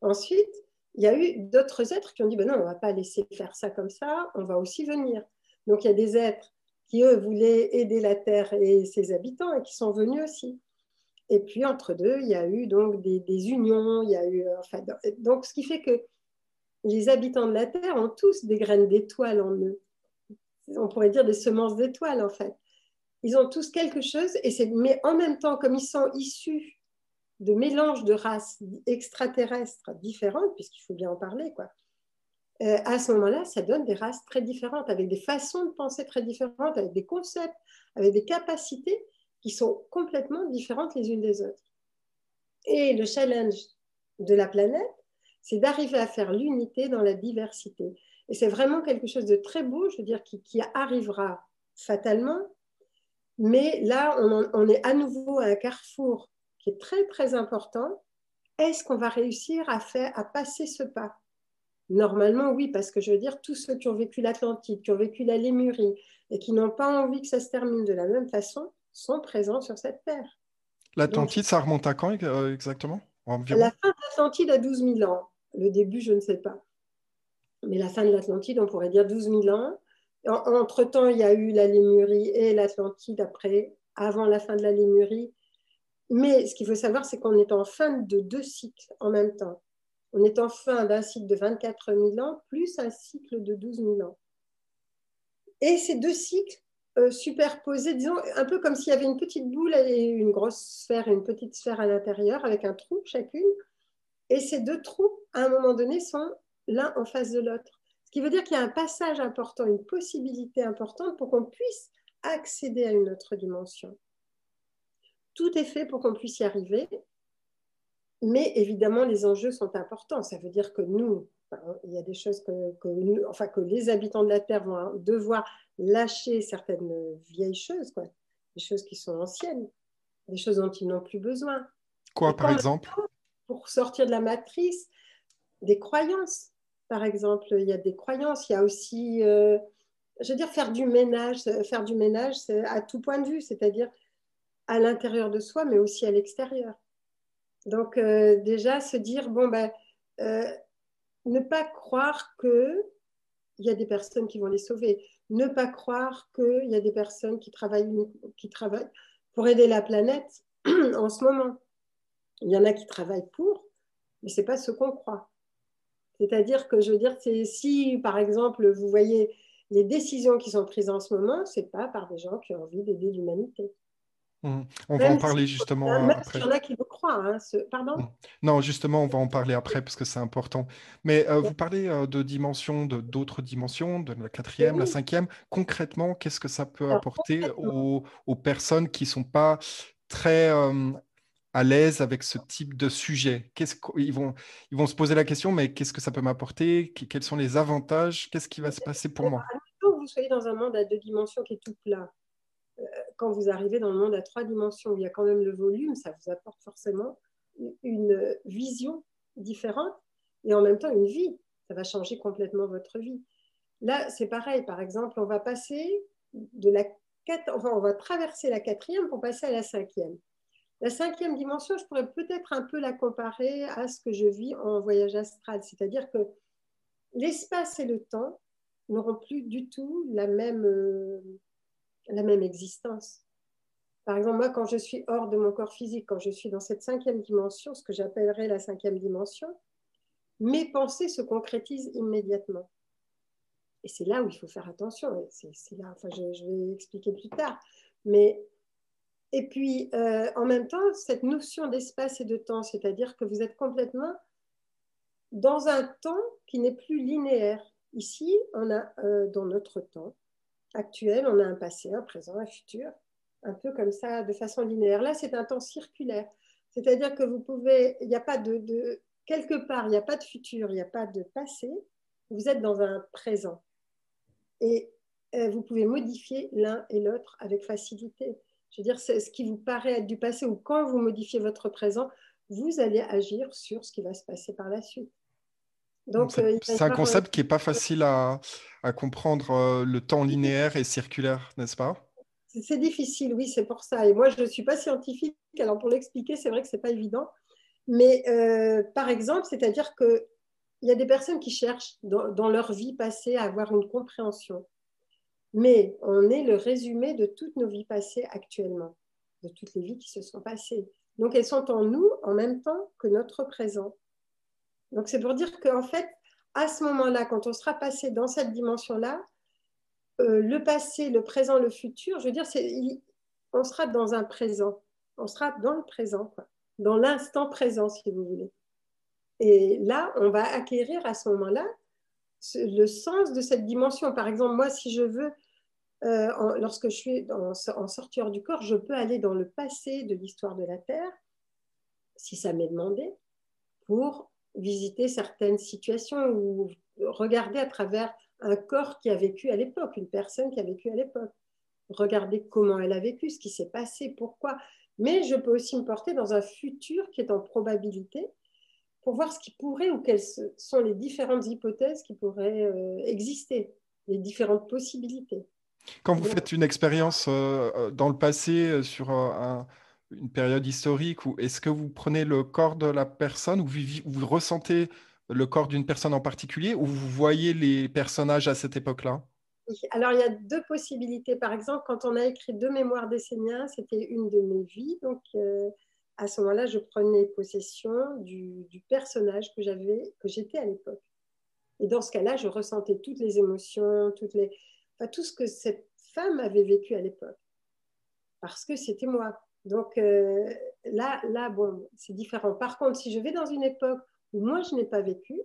Ensuite, il y a eu d'autres êtres qui ont dit, ben non, on ne va pas laisser faire ça comme ça, on va aussi venir. Donc, il y a des êtres qui, eux, voulaient aider la Terre et ses habitants et qui sont venus aussi. Et puis, entre deux, il y a eu donc des, unions, il y a eu, euh, enfin, donc, ce qui fait que les habitants de la Terre ont tous des graines d'étoiles en eux on pourrait dire des semences d'étoiles en fait. Ils ont tous quelque chose, et mais en même temps, comme ils sont issus de mélanges de races extraterrestres différentes, puisqu'il faut bien en parler, quoi, euh, à ce moment-là, ça donne des races très différentes, avec des façons de penser très différentes, avec des concepts, avec des capacités qui sont complètement différentes les unes des autres. Et le challenge de la planète, c'est d'arriver à faire l'unité dans la diversité. Et c'est vraiment quelque chose de très beau, je veux dire, qui, arrivera fatalement. Mais là, on, est à nouveau à un carrefour qui est très, très important. Est-ce qu'on va réussir à, faire, à passer ce pas? Normalement, oui, parce que je veux dire, tous ceux qui ont vécu l'Atlantide, qui ont vécu la Lémurie et qui n'ont pas envie que ça se termine de la même façon, sont présents sur cette terre. L'Atlantide, ça remonte à quand euh, exactement? La fin de l'Atlantide à 12 000 ans. Le début, je ne sais pas mais la fin de l'Atlantide, on pourrait dire 12 000 ans. Entre-temps, il y a eu la Lémurie et l'Atlantide après, avant la fin de la Lémurie. Mais ce qu'il faut savoir, c'est qu'on est en fin de deux cycles en même temps. On est en fin d'un cycle de 24 000 ans, plus un cycle de 12 000 ans. Et ces deux cycles euh, superposés, disons, un peu comme s'il y avait une petite boule et une grosse sphère et une petite sphère à l'intérieur, avec un trou chacune. Et ces deux trous, à un moment donné, sont l'un en face de l'autre. Ce qui veut dire qu'il y a un passage important, une possibilité importante pour qu'on puisse accéder à une autre dimension. Tout est fait pour qu'on puisse y arriver, mais évidemment, les enjeux sont importants. Ça veut dire que nous, il y a des choses que, enfin, que les habitants de la Terre vont devoir lâcher certaines vieilles choses, quoi. des choses qui sont anciennes, des choses dont ils n'ont plus besoin. Quoi, par exemple? Pour sortir de la matrice, des croyances par exemple. Il y a des croyances, il y a aussi, euh, je veux dire, faire du ménage. Faire du ménage, à tout point de vue, c'est-à-dire à, l'intérieur de soi, mais aussi à l'extérieur. Donc, euh, déjà, se dire, bon, ben, euh, ne pas croire qu'il y a des personnes qui vont les sauver. Ne pas croire qu'il y a des personnes qui travaillent, qui travaillent pour aider la planète en ce moment. Il y en a qui travaillent pour, mais ce n'est pas ce qu'on croit. C'est-à-dire que, je veux dire, si, par exemple, vous voyez les décisions qui sont prises en ce moment, ce n'est pas par des gens qui ont envie d'aider l'humanité. Mmh. On va en parler justement même après. Il y en a qui le croient. Hein, Pardon? Mmh. Non, justement, on va en parler après parce que c'est important. Mais euh, vous parlez euh, de dimensions, de d'autres dimensions, de la quatrième, la cinquième. Concrètement, qu'est-ce que ça peut apporter aux, personnes qui ne sont pas très euh, à l'aise avec ce type de sujet? Qu'est-ce ils vont, ils vont se poser la question, mais qu'est-ce que ça peut m'apporter? Quels sont les avantages? Qu'est-ce qui va se passer pour moi? Vous soyez dans un monde à deux dimensions qui est tout plat, euh, quand vous arrivez dans le monde à trois dimensions, il y a quand même le volume, ça vous apporte forcément une vision différente et en même temps une vie. Ça va changer complètement votre vie. Là, c'est pareil. Par exemple, on va passer de la enfin, on va traverser la quatrième pour passer à la cinquième. La cinquième dimension, je pourrais peut-être un peu la comparer à ce que je vis en voyage astral, c'est-à-dire que l'espace et le temps n'auront plus du tout la même, euh, la même existence. Par exemple, moi, quand je suis hors de mon corps physique, quand je suis dans cette cinquième dimension, ce que j'appellerais la cinquième dimension, mes pensées se concrétisent immédiatement. Et c'est là où il faut faire attention. C'est là, enfin, je, vais expliquer plus tard. Mais et puis, euh, en même temps, cette notion d'espace et de temps, c'est-à-dire que vous êtes complètement dans un temps qui n'est plus linéaire. Ici, on a euh, dans notre temps actuel, on a un passé, un présent, un futur, un peu comme ça, de façon linéaire. Là, c'est un temps circulaire. C'est-à-dire que vous pouvez, il n'y a pas de, quelque part, il n'y a pas de futur, il n'y a pas de passé. Vous êtes dans un présent. Et euh, vous pouvez modifier l'un et l'autre avec facilité. Je veux dire, c'est ce qui vous paraît être du passé ou quand vous modifiez votre présent, vous allez agir sur ce qui va se passer par la suite. Donc, c'est euh, un concept qui n'est pas facile à, comprendre, euh, le temps linéaire et circulaire, n'est-ce pas? C'est difficile, oui, c'est pour ça. Et moi, je ne suis pas scientifique, alors pour l'expliquer, c'est vrai que ce n'est pas évident. Mais par exemple, c'est-à-dire que il y a des personnes qui cherchent dans, leur vie passée à avoir une compréhension. Mais on est le résumé de toutes nos vies passées actuellement, de toutes les vies qui se sont passées. Donc elles sont en nous en même temps que notre présent. Donc c'est pour dire qu'en fait, à ce moment-là, quand on sera passé dans cette dimension-là, euh, le passé, le présent, le futur, je veux dire, on sera dans un présent. On sera dans le présent, dans l'instant présent, si vous voulez. Et là, on va acquérir à ce moment-là le sens de cette dimension. Par exemple, moi, si je veux, euh, lorsque je suis en, sortir du corps, je peux aller dans le passé de l'histoire de la Terre, si ça m'est demandé, pour visiter certaines situations ou regarder à travers un corps qui a vécu à l'époque, une personne qui a vécu à l'époque. Regarder comment elle a vécu, ce qui s'est passé, pourquoi. Mais je peux aussi me porter dans un futur qui est en probabilité pour voir ce qui pourrait ou quelles sont les différentes hypothèses qui pourraient euh, exister, les différentes possibilités. Quand vous faites une expérience euh, euh, dans le passé sur une période historique, est-ce que vous prenez le corps de la personne ou vous, ressentez le corps d'une personne en particulier ou vous voyez les personnages à cette époque-là? Alors, il y a deux possibilités. Par exemple, quand on a écrit deux mémoires d'Esséniens, c'était une de mes vies. Donc, à ce moment-là, je prenais possession du, personnage que j'avais, que j'étais à l'époque. Et dans ce cas-là, je ressentais toutes les émotions, toutes les, tout ce que cette femme avait vécu à l'époque, parce que c'était moi. Donc euh, là, là, bon, c'est différent. Par contre, si je vais dans une époque où moi je n'ai pas vécu,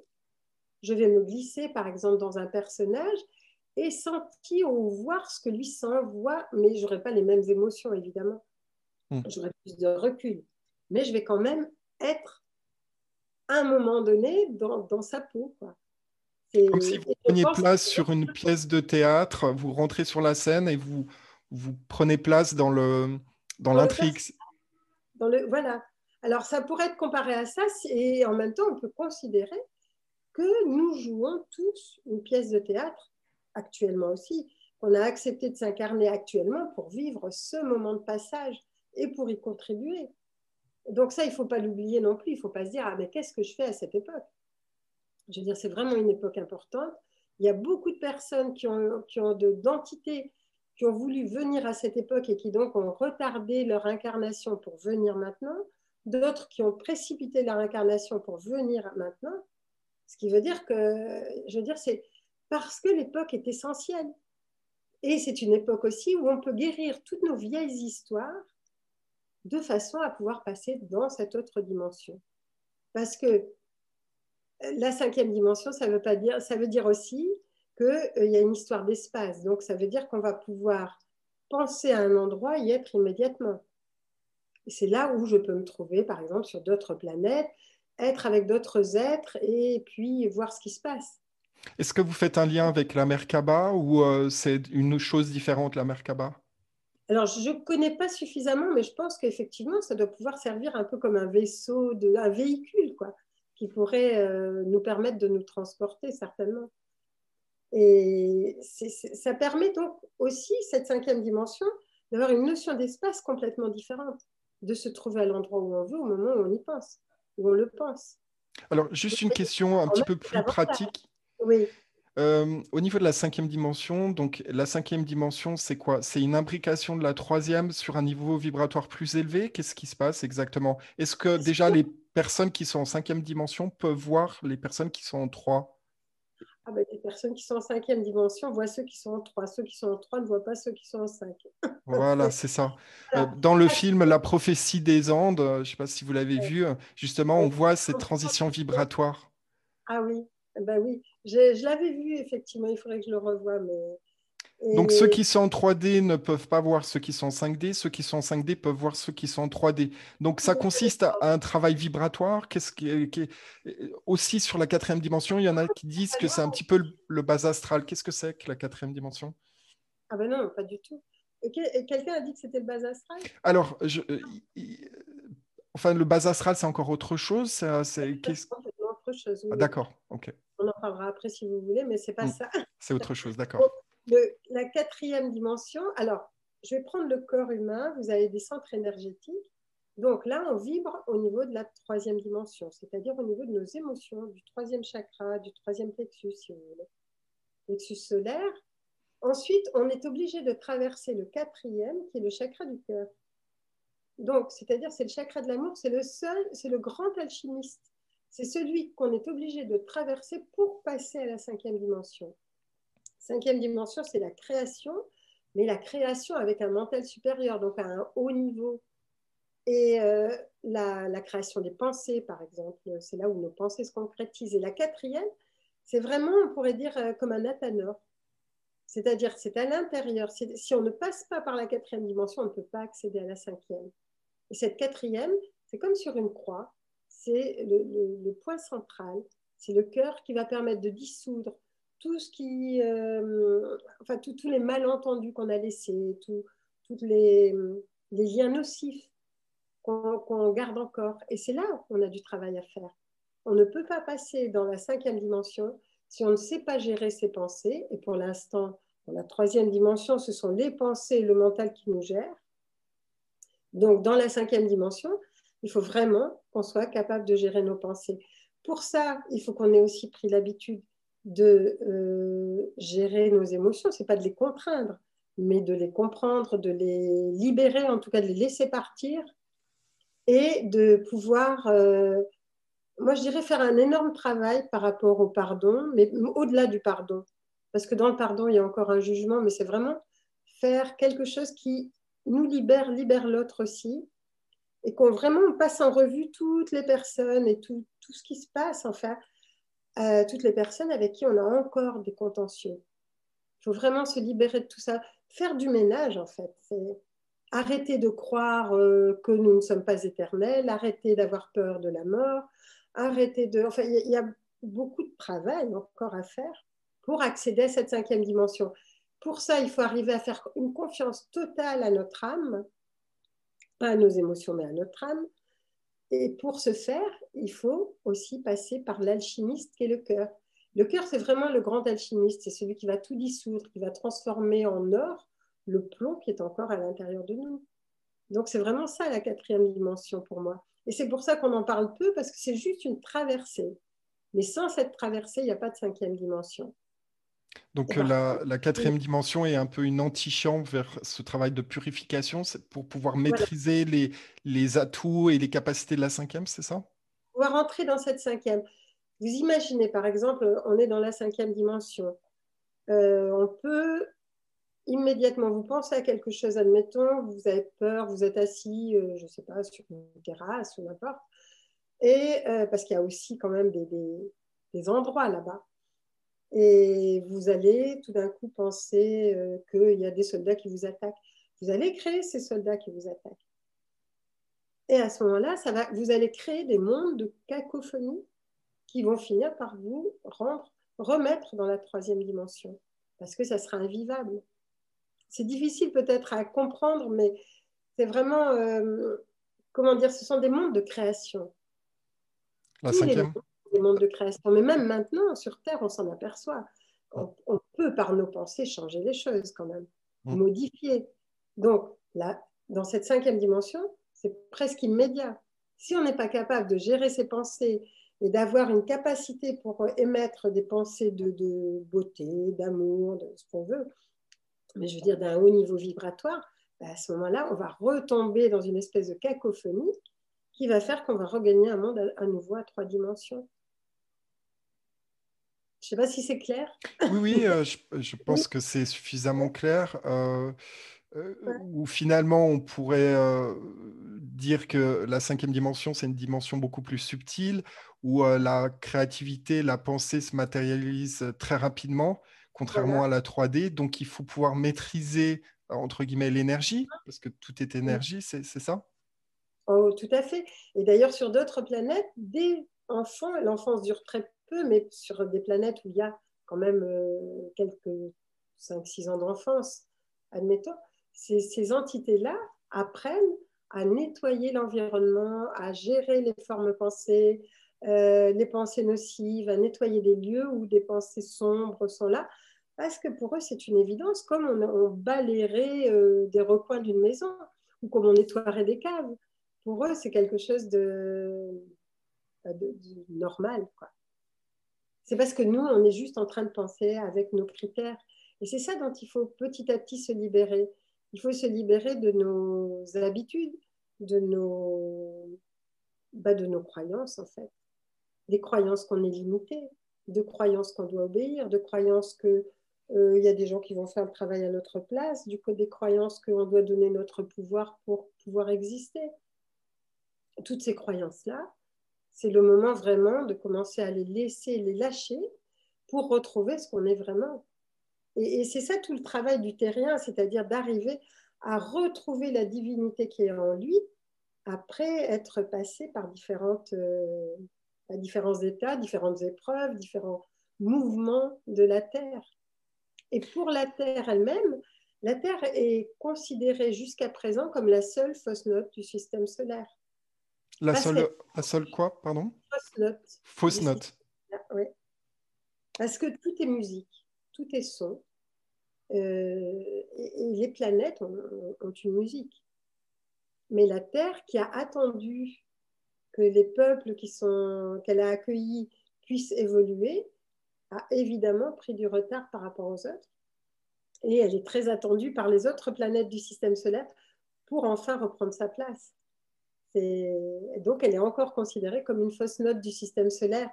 je vais me glisser, par exemple, dans un personnage et sentir ou voir ce que lui sent, voir, mais j'aurais pas les mêmes émotions, évidemment. Hmm. J'aurais plus de recul mais je vais quand même être à un moment donné dans, sa peau. Comme si vous preniez place sur une pièce de théâtre, vous rentrez sur la scène et vous, vous prenez place dans le dans, l'intrigue. Le, voilà. Alors ça pourrait être comparé à ça et en même temps on peut considérer que nous jouons tous une pièce de théâtre actuellement aussi. On a accepté de s'incarner actuellement pour vivre ce moment de passage et pour y contribuer. Donc ça, il ne faut pas l'oublier non plus. Il ne faut pas se dire, ah mais qu'est-ce que je fais à cette époque? Je veux dire, c'est vraiment une époque importante. Il y a beaucoup de personnes qui ont, qui ont d'entités qui ont voulu venir à cette époque et qui donc ont retardé leur incarnation pour venir maintenant. D'autres qui ont précipité leur incarnation pour venir maintenant. Ce qui veut dire que, je veux dire, c'est parce que l'époque est essentielle. Et c'est une époque aussi où on peut guérir toutes nos vieilles histoires de façon à pouvoir passer dans cette autre dimension. Parce que la cinquième dimension, ça veut, pas dire, ça veut dire aussi qu'il euh, y a une histoire d'espace. Donc, ça veut dire qu'on va pouvoir penser à un endroit y être immédiatement. C'est là où je peux me trouver, par exemple, sur d'autres planètes, être avec d'autres êtres et puis voir ce qui se passe. Est-ce que vous faites un lien avec la Merkaba ou euh, c'est une chose différente, la Merkaba Alors, je ne connais pas suffisamment, mais je pense qu'effectivement, ça doit pouvoir servir un peu comme un vaisseau, de, un véhicule, quoi, qui pourrait euh, nous permettre de nous transporter, certainement. Et ça permet donc aussi, cette cinquième dimension, d'avoir une notion d'espace complètement différente, de se trouver à l'endroit où on veut au moment où on y pense, où on le pense. Alors, juste une question un petit peu plus pratique. Oui. Euh, au niveau de la cinquième dimension, donc la cinquième dimension, c'est quoi? C'est une imbrication de la troisième sur un niveau vibratoire plus élevé? Qu'est-ce qui se passe exactement? Est-ce que déjà les personnes qui sont en cinquième dimension peuvent voir les personnes qui sont en trois ah ben, Les personnes qui sont en cinquième dimension voient ceux qui sont en trois. Ceux qui sont en trois ne voient pas ceux qui sont en cinq. voilà, c'est ça. Euh, dans le film La prophétie des Andes, je ne sais pas si vous l'avez vu, justement, on voit cette transition vibratoire. Ah oui, ben oui. Je, l'avais vu, effectivement, il faudrait que je le revoie. Mais... Donc ceux qui sont en 3D ne peuvent pas voir ceux qui sont en 5D, ceux qui sont en 5D peuvent voir ceux qui sont en 3D. Donc ça consiste à, un travail vibratoire. Qu'est-ce qui, est, aussi sur la quatrième dimension, il y en a qui disent que c'est un petit peu le, bas astral. Qu'est-ce que c'est que la quatrième dimension? Ah ben non, pas du tout. Quelqu'un a dit que c'était le bas astral? Alors, je, euh, enfin le bas astral c'est encore autre chose. C'est, autre chose. Ah, d'accord, ok. On en parlera après si vous voulez, mais c'est pas mm. ça. C'est autre chose, d'accord. La quatrième dimension, alors, je vais prendre le corps humain, vous avez des centres énergétiques. Donc là, on vibre au niveau de la troisième dimension, c'est-à-dire au niveau de nos émotions, du troisième chakra, du troisième plexus, si vous voulez. Plexus solaire. Ensuite, on est obligé de traverser le quatrième, qui est le chakra du cœur. Donc, c'est-à-dire, c'est le chakra de l'amour, c'est le seul, c'est le grand alchimiste c'est celui qu'on est obligé de traverser pour passer à la cinquième dimension. Cinquième dimension, c'est la création, mais la création avec un mental supérieur, donc à un haut niveau. Et euh, la, création des pensées, par exemple, c'est là où nos pensées se concrétisent. Et la quatrième, c'est vraiment, on pourrait dire, euh, comme un athanor. C'est-à-dire, c'est à l'intérieur. Si on ne passe pas par la quatrième dimension, on ne peut pas accéder à la cinquième. Et cette quatrième, c'est comme sur une croix c'est le, point central, c'est le cœur qui va permettre de dissoudre tout ce qui, euh, enfin, tous les malentendus qu'on a laissés, tous les, liens nocifs qu'on garde encore. Et c'est là qu'on a du travail à faire. On ne peut pas passer dans la cinquième dimension si on ne sait pas gérer ses pensées. Et pour l'instant, dans la troisième dimension, ce sont les pensées et le mental qui nous gèrent. Donc, dans la cinquième dimension, il faut vraiment qu'on soit capable de gérer nos pensées. Pour ça, il faut qu'on ait aussi pris l'habitude de euh, gérer nos émotions. Ce n'est pas de les contraindre, mais de les comprendre, de les libérer, en tout cas de les laisser partir et de pouvoir, euh, moi je dirais, faire un énorme travail par rapport au pardon, mais au-delà du pardon. Parce que dans le pardon, il y a encore un jugement, mais c'est vraiment faire quelque chose qui nous libère, libère l'autre aussi, et qu'on vraiment passe en revue toutes les personnes et tout, tout ce qui se passe, enfin, euh, toutes les personnes avec qui on a encore des contentieux. Il faut vraiment se libérer de tout ça, faire du ménage en fait. Arrêter de croire euh, que nous ne sommes pas éternels, arrêter d'avoir peur de la mort, arrêter de... Enfin, il y, y, a beaucoup de travail encore à faire pour accéder à cette cinquième dimension. Pour ça, il faut arriver à faire une confiance totale à notre âme, pas à nos émotions, mais à notre âme. Et pour ce faire, il faut aussi passer par l'alchimiste qui est le cœur. Le cœur, c'est vraiment le grand alchimiste, c'est celui qui va tout dissoudre, qui va transformer en or le plomb qui est encore à l'intérieur de nous. Donc c'est vraiment ça la quatrième dimension pour moi. Et c'est pour ça qu'on en parle peu, parce que c'est juste une traversée. Mais sans cette traversée, il n'y a pas de cinquième dimension. Donc la, quatrième dimension est un peu une antichambre vers ce travail de purification pour pouvoir maîtriser les, les, atouts et les capacités de la cinquième, c'est ça? Pouvoir rentrer dans cette cinquième. Vous imaginez, par exemple, on est dans la cinquième dimension. Euh, on peut immédiatement, vous pensez à quelque chose, admettons, vous avez peur, vous êtes assis, euh, je ne sais pas, sur une terrasse ou n'importe, et euh, parce qu'il y a aussi quand même des, des endroits là-bas. Et vous allez tout d'un coup penser euh, qu'il y a des soldats qui vous attaquent. Vous allez créer ces soldats qui vous attaquent. Et à ce moment-là, ça va, vous allez créer des mondes de cacophonie qui vont finir par vous rendre, remettre dans la troisième dimension, parce que ça sera invivable. C'est difficile peut-être à comprendre, mais c'est vraiment, euh, comment dire, ce sont des mondes de création. La cinquième? Des mondes de création. Mais même maintenant, sur Terre, on s'en aperçoit. On, peut, par nos pensées, changer les choses quand même, modifier. Donc, là, dans cette cinquième dimension, c'est presque immédiat. Si on n'est pas capable de gérer ses pensées et d'avoir une capacité pour émettre des pensées de, beauté, d'amour, de ce qu'on veut, mais je veux dire d'un haut niveau vibratoire, bah, à ce moment-là, on va retomber dans une espèce de cacophonie qui va faire qu'on va regagner un monde à, nouveau à trois dimensions. Je ne sais pas si c'est clair. Oui, oui, euh, je, pense que c'est suffisamment clair. Euh, euh, Ou finalement, on pourrait dire que la cinquième dimension, c'est une dimension beaucoup plus subtile, où la créativité, la pensée se matérialise très rapidement, contrairement à la 3D. Donc, il faut pouvoir maîtriser, entre guillemets, l'énergie, parce que tout est énergie, c'est ça? Oh, tout à fait. Et d'ailleurs, sur d'autres planètes, des enfants, l'enfance dure très peu, mais sur des planètes où il y a quand même quelques 5-6 ans d'enfance, admettons, ces, entités-là apprennent à nettoyer l'environnement, à gérer les formes pensées, euh, les pensées nocives, à nettoyer des lieux où des pensées sombres sont là, parce que pour eux, c'est une évidence, comme on, balayerait euh, des recoins d'une maison ou comme on nettoierait des caves. Pour eux, c'est quelque chose de, bah, normal. C'est parce que nous, on est juste en train de penser avec nos critères. Et c'est ça dont il faut petit à petit se libérer. Il faut se libérer de nos habitudes, de nos, bah, de nos croyances, en fait. Des croyances qu'on est limité, de croyances qu'on doit obéir, de croyances qu'il euh, y a des gens qui vont faire le travail à notre place, du coup des croyances qu'on doit donner notre pouvoir pour pouvoir exister. Toutes ces croyances-là, c'est le moment vraiment de commencer à les laisser, les lâcher pour retrouver ce qu'on est vraiment. Et, c'est ça tout le travail du terrien, c'est-à-dire d'arriver à retrouver la divinité qui est en lui après être passé par euh, différents états, différentes épreuves, différents mouvements de la Terre. Et pour la Terre elle-même, la Terre est considérée jusqu'à présent comme la seule fausse note du système solaire. La seule, la seule quoi, pardon? Fausse note. Fausse note. Oui. Parce que tout est musique, tout est son, euh, et, les planètes ont, une musique. Mais la Terre qui a attendu que les peuples qu'elle a accueillis puissent évoluer a évidemment pris du retard par rapport aux autres. Et elle est très attendue par les autres planètes du système solaire pour enfin reprendre sa place. Donc elle est encore considérée comme une fausse note du système solaire,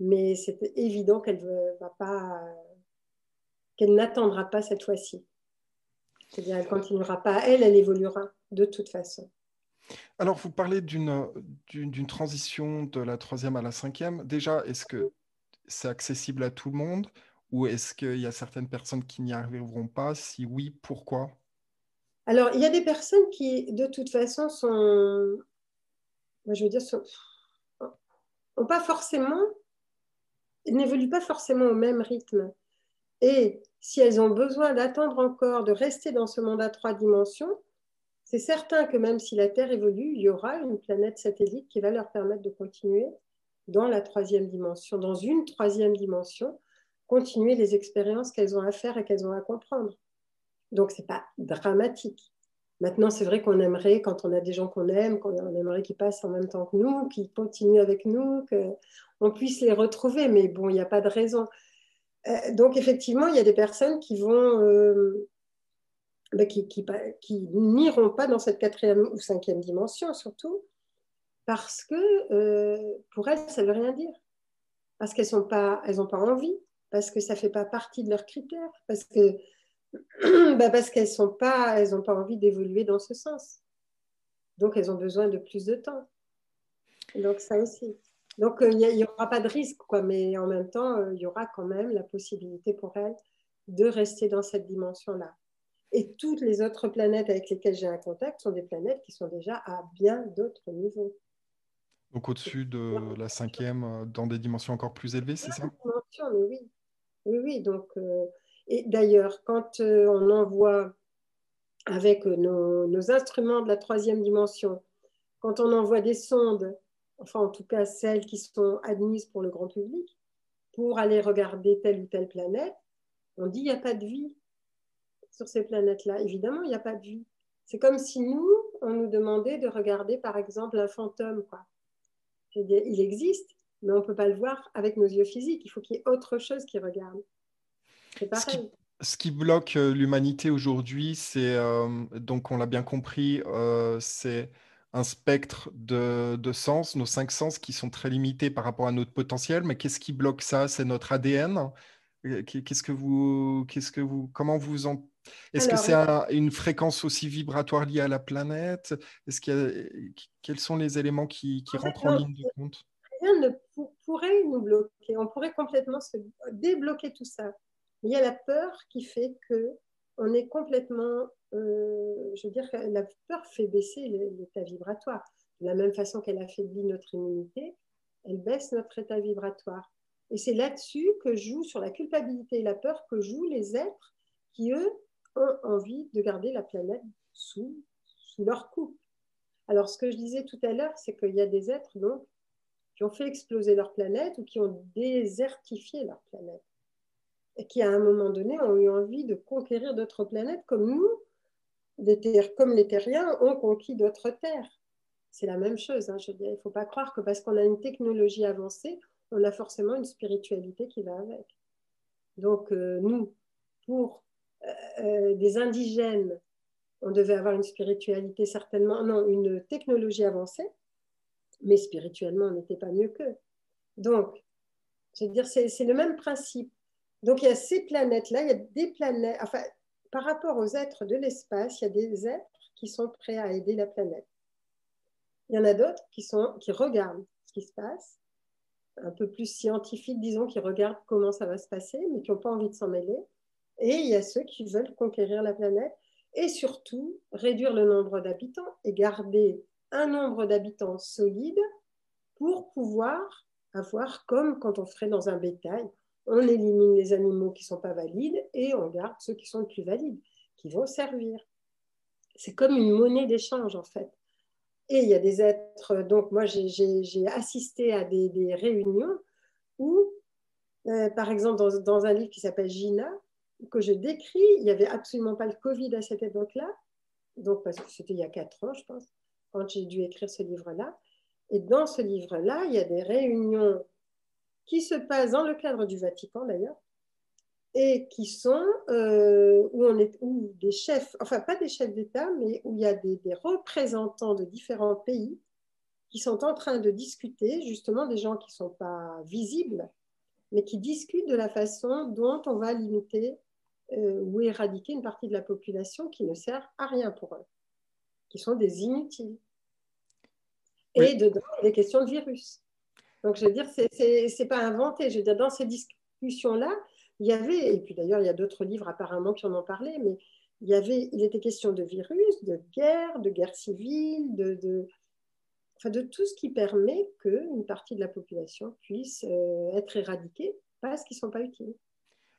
mais c'est évident qu'elle va n'attendra pas cette fois-ci. C'est-à-dire, elle continuera pas, elle, elle évoluera de toute façon. Alors, vous parlez d'une, transition de la troisième à la cinquième. Déjà, est-ce que c'est accessible à tout le monde? Ou est-ce qu'il y a certaines personnes qui n'y arriveront pas? Si oui, pourquoi? Alors, il y a des personnes qui, de toute façon, sont, je veux ont pas forcément, n'évoluent pas forcément au même rythme. Et si elles ont besoin d'attendre encore, de rester dans ce monde à trois dimensions, c'est certain que même si la Terre évolue, il y aura une planète satellite qui va leur permettre de continuer dans la troisième dimension, dans une troisième dimension, continuer les expériences qu'elles ont à faire et qu'elles ont à comprendre. Donc, ce n'est pas dramatique. Maintenant, c'est vrai qu'on aimerait, quand on a des gens qu'on aime, qu'on aimerait qu'ils passent en même temps que nous, qu'ils continuent avec nous, qu'on puisse les retrouver. Mais bon, il n'y a pas de raison. Euh, donc, effectivement, il y a des personnes qui vont. Euh, bah, qui, n'iront pas dans cette quatrième ou cinquième dimension, surtout, parce que euh, pour elles, ça ne veut rien dire. Parce qu'elles n'ont pas, pas envie, parce que ça ne fait pas partie de leurs critères, parce que bah, parce qu'elles n'ont pas, elles pas envie d'évoluer dans ce sens. Donc, elles ont besoin de plus de temps. Donc, ça aussi. Donc, euh, il n'y aura pas de risque, quoi, mais en même temps, euh, il y aura quand même la possibilité pour elle de rester dans cette dimension-là. Et toutes les autres planètes avec lesquelles j'ai un contact sont des planètes qui sont déjà à bien d'autres niveaux. Donc au-dessus de la cinquième, euh, dans des dimensions encore plus élevées, c'est ça? Mais oui. Oui, oui. Donc, euh, et d'ailleurs, quand euh, on envoie avec nos, nos, instruments de la troisième dimension, quand on envoie des sondes, enfin en tout cas celles qui sont admises pour le grand public, pour aller regarder telle ou telle planète, on dit il n'y a pas de vie sur ces planètes-là. Évidemment, il n'y a pas de vie. C'est comme si nous, on nous demandait de regarder par exemple un fantôme. Il existe, mais on ne peut pas le voir avec nos yeux physiques. Il faut qu'il y ait autre chose qui regarde. Ce qui, bloque euh, l'humanité aujourd'hui, c'est, euh, donc on l'a bien compris, euh, c'est un spectre de, de, sens, nos cinq sens qui sont très limités par rapport à notre potentiel. Mais qu'est-ce qui bloque ça? C'est notre ADN Qu'est-ce que vous, qu'est-ce que vous, comment vous en est-ce que c'est une fréquence aussi vibratoire liée à la planète? Est-ce qu'il quels sont les éléments qui, qui rentrent en ligne de compte? Rien ne pourrait nous bloquer. On pourrait complètement se débloquer tout ça. Il y a la peur qui fait que on est complètement, euh, je veux dire, la peur fait baisser l'état vibratoire. De la même façon qu'elle affaiblit notre immunité, elle baisse notre état vibratoire. Et c'est là-dessus que joue, sur la culpabilité et la peur, que jouent les êtres qui, eux, ont envie de garder la planète sous, leur coupe. Alors, ce que je disais tout à l'heure, c'est qu'il y a des êtres qui ont fait exploser leur planète ou qui ont désertifié leur planète. Qui, à un moment donné, ont eu envie de conquérir d'autres planètes comme nous, les terres, comme les terriens ont conquis d'autres terres. C'est la même chose. Hein, il ne faut pas croire que parce qu'on a une technologie avancée, on a forcément une spiritualité qui va avec. Donc, euh, nous, pour euh, euh, des indigènes, on devait avoir une spiritualité certainement, non, une technologie avancée, mais spirituellement, on n'était pas mieux qu'eux. Donc, je veux dire, c'est le même principe. Donc, il y a ces planètes-là, il y a des planètes, enfin, par rapport aux êtres de l'espace, il y a des êtres qui sont prêts à aider la planète. Il y en a d'autres qui, sont, qui regardent ce qui se passe, un peu plus scientifiques, disons, qui regardent comment ça va se passer, mais qui n'ont pas envie de s'en mêler. Et il y a ceux qui veulent conquérir la planète et surtout réduire le nombre d'habitants et garder un nombre d'habitants solide pour pouvoir avoir, comme quand on ferait dans un bétail, on élimine les animaux qui ne sont pas valides et on garde ceux qui sont les plus valides, qui vont servir. C'est comme une monnaie d'échange en fait. Et il y a des êtres, donc moi j'ai assisté à des, réunions où, euh, par exemple dans, un livre qui s'appelle Gina, que je décris, il n'y avait absolument pas le Covid à cette époque-là, donc parce que c'était il y a quatre ans je pense, quand j'ai dû écrire ce livre-là. Et dans ce livre-là, il y a des réunions qui se passent dans le cadre du Vatican d'ailleurs, et qui sont euh, où on est où des chefs, enfin pas des chefs d'État, mais où il y a des, représentants de différents pays qui sont en train de discuter, justement des gens qui ne sont pas visibles, mais qui discutent de la façon dont on va limiter euh, ou éradiquer une partie de la population qui ne sert à rien pour eux, qui sont des inutiles. Et dedans, des questions de virus. Donc, je veux dire, ce n'est pas inventé. Je veux dire, dans ces discussions-là, il y avait, et puis d'ailleurs, il y a d'autres livres apparemment qui en ont parlé, mais il, y avait, il était question de virus, de guerre, de guerre civile, de, de, enfin, de tout ce qui permet qu'une partie de la population puisse euh, être éradiquée parce qu'ils ne sont pas utiles.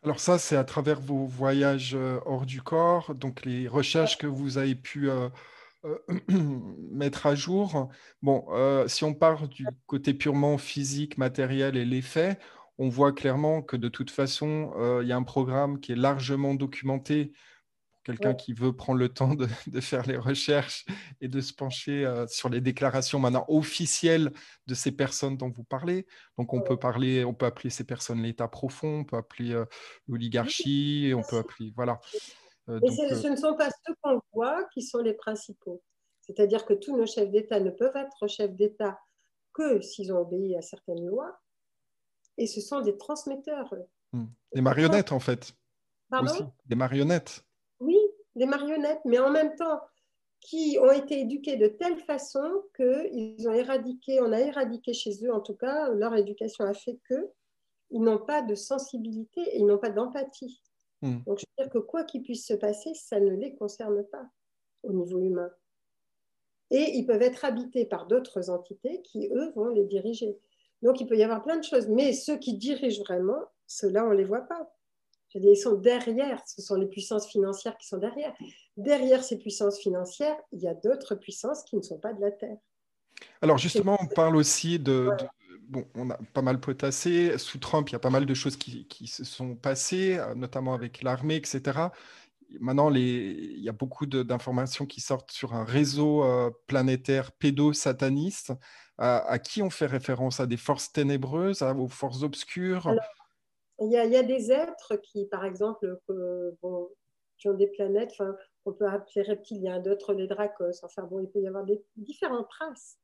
Alors ça, c'est à travers vos voyages euh, hors du corps, donc les recherches que vous avez pu euh, mettre à jour. Bon, si on part du côté purement physique, matériel et l'effet, on voit clairement que de toute façon, euh, il y a un programme qui est largement documenté pour quelqu'un qui veut prendre le temps de, faire les recherches et de se pencher euh, sur les déclarations maintenant officielles de ces personnes dont vous parlez. Donc, on peut parler, on peut appeler ces personnes l'état profond, on peut appeler euh, l'oligarchie, on peut appeler, voilà. Mais ce ne sont pas ceux qu'on voit qui sont les principaux. C'est-à-dire que tous nos chefs d'État ne peuvent être chefs d'État que s'ils ont obéi à certaines lois et ce sont des transmetteurs. Hmm. Des marionnettes, en fait. Pardon? Des marionnettes. Oui, des marionnettes, mais en même temps, qui ont été éduqués de telle façon qu'ils ont éradiqué, on a éradiqué chez eux, en tout cas, leur éducation a fait que ils n'ont pas de sensibilité et ils n'ont pas d'empathie. Hmm. Donc, je veux dire que quoi qu'il puisse se passer, ça ne les concerne pas au niveau humain. Et ils peuvent être habités par d'autres entités qui, eux, vont les diriger. Donc, il peut y avoir plein de choses. Mais ceux qui dirigent vraiment, ceux-là, on ne les voit pas. Ils sont derrière, ce sont les puissances financières qui sont derrière. Derrière ces puissances financières, il y a d'autres puissances qui ne sont pas de la Terre. Alors justement, on parle aussi de, bon, on a pas mal potassé. Sous Trump, il y a pas mal de choses qui, se sont passées, euh, notamment avec l'armée, etc. Maintenant, il y a beaucoup d'informations qui sortent sur un réseau euh, planétaire pédo-sataniste. À, qui on fait référence? À des forces ténébreuses, aux forces obscures? Il, y a, des êtres qui, par exemple, qui ont des planètes, on peut appeler reptiliens, d'autres des dracos. Enfin bon, il peut y avoir des différentes races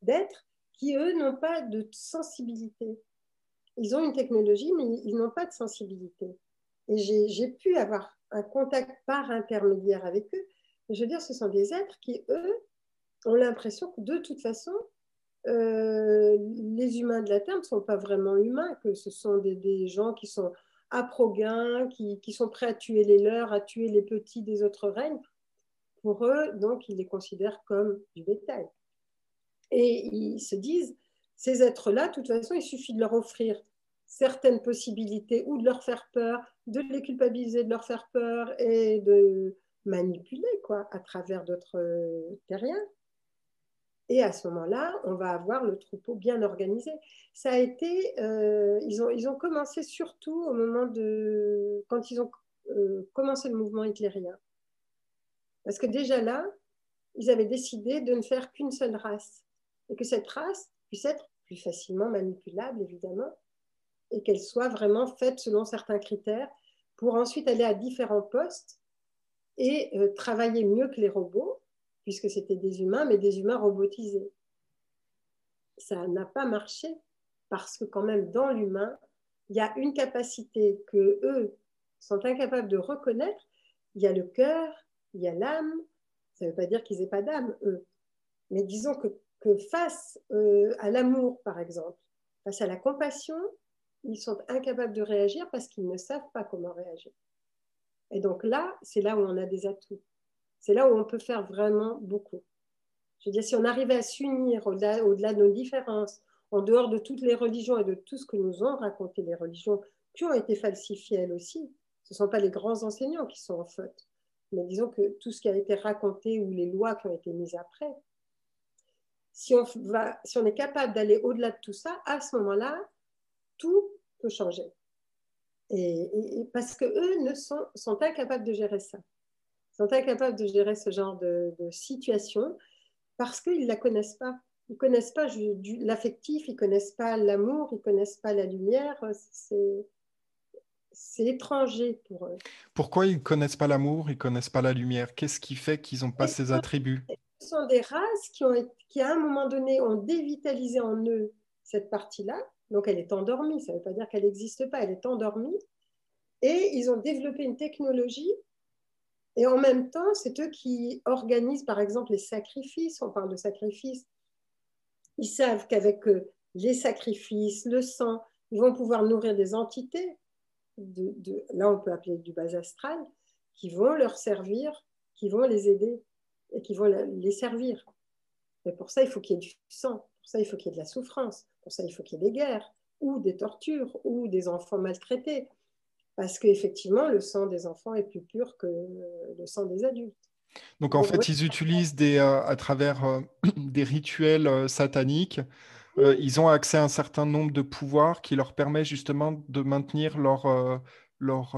d'êtres qui, eux, n'ont pas de sensibilité. Ils ont une technologie, mais ils n'ont pas de sensibilité. Et j'ai pu avoir un contact par intermédiaire avec eux. je veux dire, ce sont des êtres qui, eux, ont l'impression que de toute façon, euh, les humains de la Terre ne sont pas vraiment humains, que ce sont des, gens qui sont à qui, qui, sont prêts à tuer les leurs, à tuer les petits des autres règnes. Pour eux, donc, ils les considèrent comme du bétail. Et ils se disent, ces êtres-là, de toute façon, il suffit de leur offrir certaines possibilités ou de leur faire peur, de les culpabiliser, de leur faire peur et de manipuler quoi, à travers d'autres euh, terriens. Et à ce moment-là, on va avoir le troupeau bien organisé. Ça a été, euh, ils, ont, ils ont commencé surtout au moment de, quand ils ont euh, commencé le mouvement hitlérien. Parce que déjà là, ils avaient décidé de ne faire qu'une seule race et que cette race puisse être plus facilement manipulable, évidemment, et qu'elle soit vraiment faite selon certains critères pour ensuite aller à différents postes et euh, travailler mieux que les robots, puisque c'était des humains, mais des humains robotisés. Ça n'a pas marché parce que quand même dans l'humain, il y a une capacité que eux sont incapables de reconnaître. Il y a le cœur, il y a l'âme. Ça ne veut pas dire qu'ils n'aient pas d'âme, eux. Mais disons que que face euh, à l'amour, par exemple, face à la compassion, ils sont incapables de réagir parce qu'ils ne savent pas comment réagir. Et donc là, c'est là où on a des atouts. C'est là où on peut faire vraiment beaucoup. Je veux dire, si on arrivait à s'unir au-delà, au-delà de nos différences, en dehors de toutes les religions et de tout ce que nous ont raconté les religions, qui ont été falsifiées elles aussi, ce ne sont pas les grands enseignants qui sont en faute, mais disons que tout ce qui a été raconté ou les lois qui ont été mises après, si on, va, si on est capable d'aller au-delà de tout ça, à ce moment-là, tout peut changer. Et, parce que eux ne sont, sont, incapables de gérer ça. Ils sont incapables de gérer ce genre de, situation parce qu'ils ne la connaissent pas. Ils ne connaissent pas l'affectif, ils ne connaissent pas l'amour, ils ne connaissent pas la lumière. C'est étranger pour eux. Pourquoi ils ne connaissent pas l'amour, ils ne connaissent pas la lumière? Qu'est-ce qui fait qu'ils n'ont pas ces attributs? Ce sont des races qui, ont, qui, à un moment donné, ont dévitalisé en eux cette partie-là. Donc, elle est endormie. Ça ne veut pas dire qu'elle n'existe pas. Elle est endormie. Et ils ont développé une technologie. Et en même temps, c'est eux qui organisent, par exemple, les sacrifices. On parle de sacrifices. Ils savent qu'avec euh, les sacrifices, le sang, ils vont pouvoir nourrir des entités. Là, on peut appeler du bas astral, qui vont leur servir, qui vont les aider et qui vont les servir. Mais pour ça, il faut qu'il y ait du sang, pour ça, il faut qu'il y ait de la souffrance, pour ça, il faut qu'il y ait des guerres, ou des tortures, ou des enfants maltraités. Parce qu'effectivement, le sang des enfants est plus pur que le sang des adultes. Donc en fait, ils utilisent des, euh, à travers euh, des rituels euh, sataniques, ils ont accès à un certain nombre de pouvoirs qui leur permet justement de maintenir leur, leur,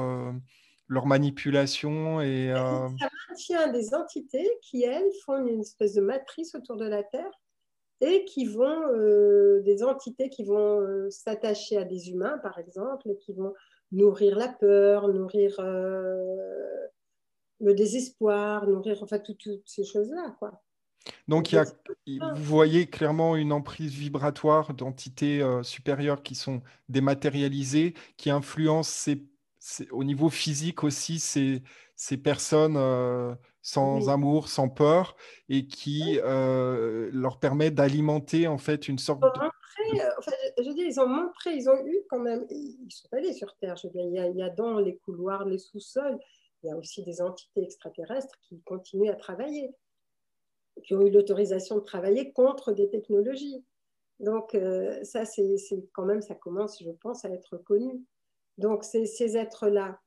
leur manipulation et euh, ça maintient des entités qui elles font une espèce de matrice autour de la Terre et qui vont euh, des entités qui vont euh, s'attacher à des humains par exemple et qui vont nourrir la peur nourrir le désespoir nourrir enfin toutes ces choses là quoi. Donc, il y a, vous voyez clairement une emprise vibratoire d'entités supérieures qui sont dématérialisées, qui influencent ces au niveau physique aussi, c'est ces personnes euh, sans amour, sans peur, et qui euh, leur permet d'alimenter en fait une sorte enfin, je veux dire, ils ont montré, ils ont eu quand même, ils sont allés sur Terre. Je veux dire, il y a, il y a dans les couloirs, les sous-sols, il y a aussi des entités extraterrestres qui continuent à travailler, qui ont eu l'autorisation de travailler contre des technologies. Donc, euh, ça, c'est quand même, ça commence, je pense, à être connu. Donc, ces êtres-là,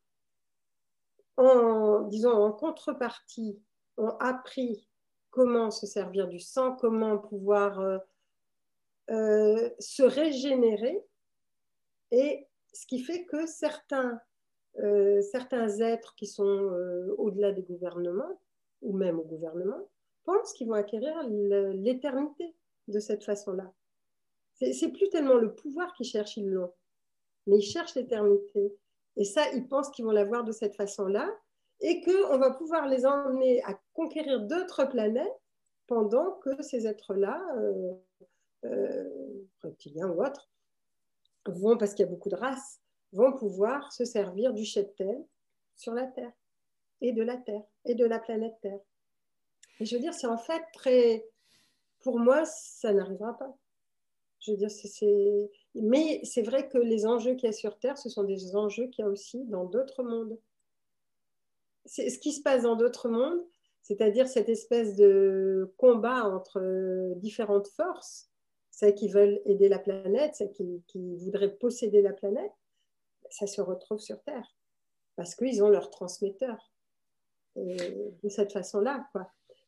en, disons, en contrepartie, ont appris comment se servir du sang, comment pouvoir euh, euh, se régénérer. Et ce qui fait que certains, euh, êtres qui sont au-delà des gouvernements, ou même au gouvernement, pensent qu'ils vont acquérir l'éternité de cette façon-là. C'est plus tellement le pouvoir qu'ils cherchent, ils l'ont, mais ils cherchent l'éternité. Et ça, ils pensent qu'ils vont l'avoir de cette façon-là et qu'on va pouvoir les emmener à conquérir d'autres planètes pendant que ces êtres-là, euh, euh, reptiliens ou autres, vont, parce qu'il y a beaucoup de races, vont pouvoir se servir du cheptel sur la Terre et de la Terre et de la planète Terre. Et je veux dire, c'est en fait très... Pour moi, ça n'arrivera pas. Je veux dire, c'est... Mais c'est vrai que les enjeux qu'il y a sur Terre, ce sont des enjeux qu'il y a aussi dans d'autres mondes. Ce qui se passe dans d'autres mondes, c'est-à-dire cette espèce de combat entre euh, différentes forces, celles qui veulent aider la planète, celles qui, voudraient posséder la planète, ça se retrouve sur Terre, parce qu'ils ont leur transmetteur. de cette façon-là.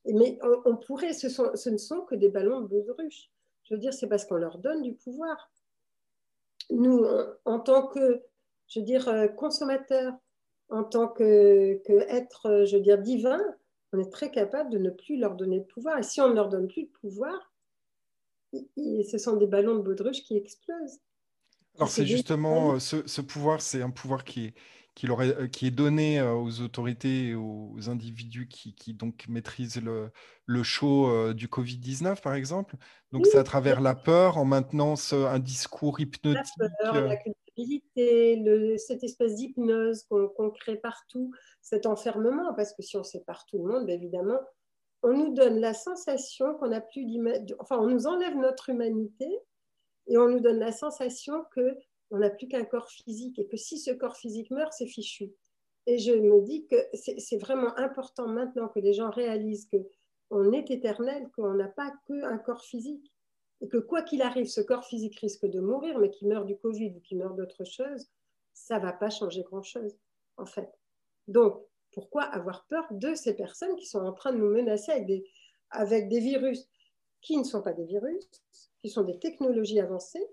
Mais on, pourrait, ce, ce, ne sont que des ballons de baudruche. Je veux dire, c'est parce qu'on leur donne du pouvoir. Nous, en tant que, je veux dire, euh, consommateurs, en tant que, être, je veux dire, divin, on est très capable de ne plus leur donner de pouvoir. Et si on ne leur donne plus de pouvoir, ce sont des ballons de baudruche qui explosent. Alors c'est justement euh, ce, pouvoir, c'est un pouvoir qui est, qui, euh, qui est donné euh, aux autorités et aux individus qui, donc maîtrisent le, le show du Covid-19, par exemple. Donc c'est à travers la peur, en maintenant un discours hypnotique. La peur, la culpabilité, cette espèce d'hypnose qu'on crée partout, cet enfermement, parce que si on sépare tout le monde, évidemment, on nous donne la sensation qu'on n'a plus d'humanité, enfin on nous enlève notre humanité et on nous donne la sensation que on n'a plus qu'un corps physique et que si ce corps physique meurt, c'est fichu. Et je me dis que c'est vraiment important maintenant que les gens réalisent qu'on est éternel, qu'on n'a pas qu'un corps physique. Et que quoi qu'il arrive, ce corps physique risque de mourir, mais qu'il meurt du Covid ou qu'il meurt d'autre chose, ça va pas changer grand-chose, en fait. Donc, pourquoi avoir peur de ces personnes qui sont en train de nous menacer avec des virus qui ne sont pas des virus, qui sont des technologies avancées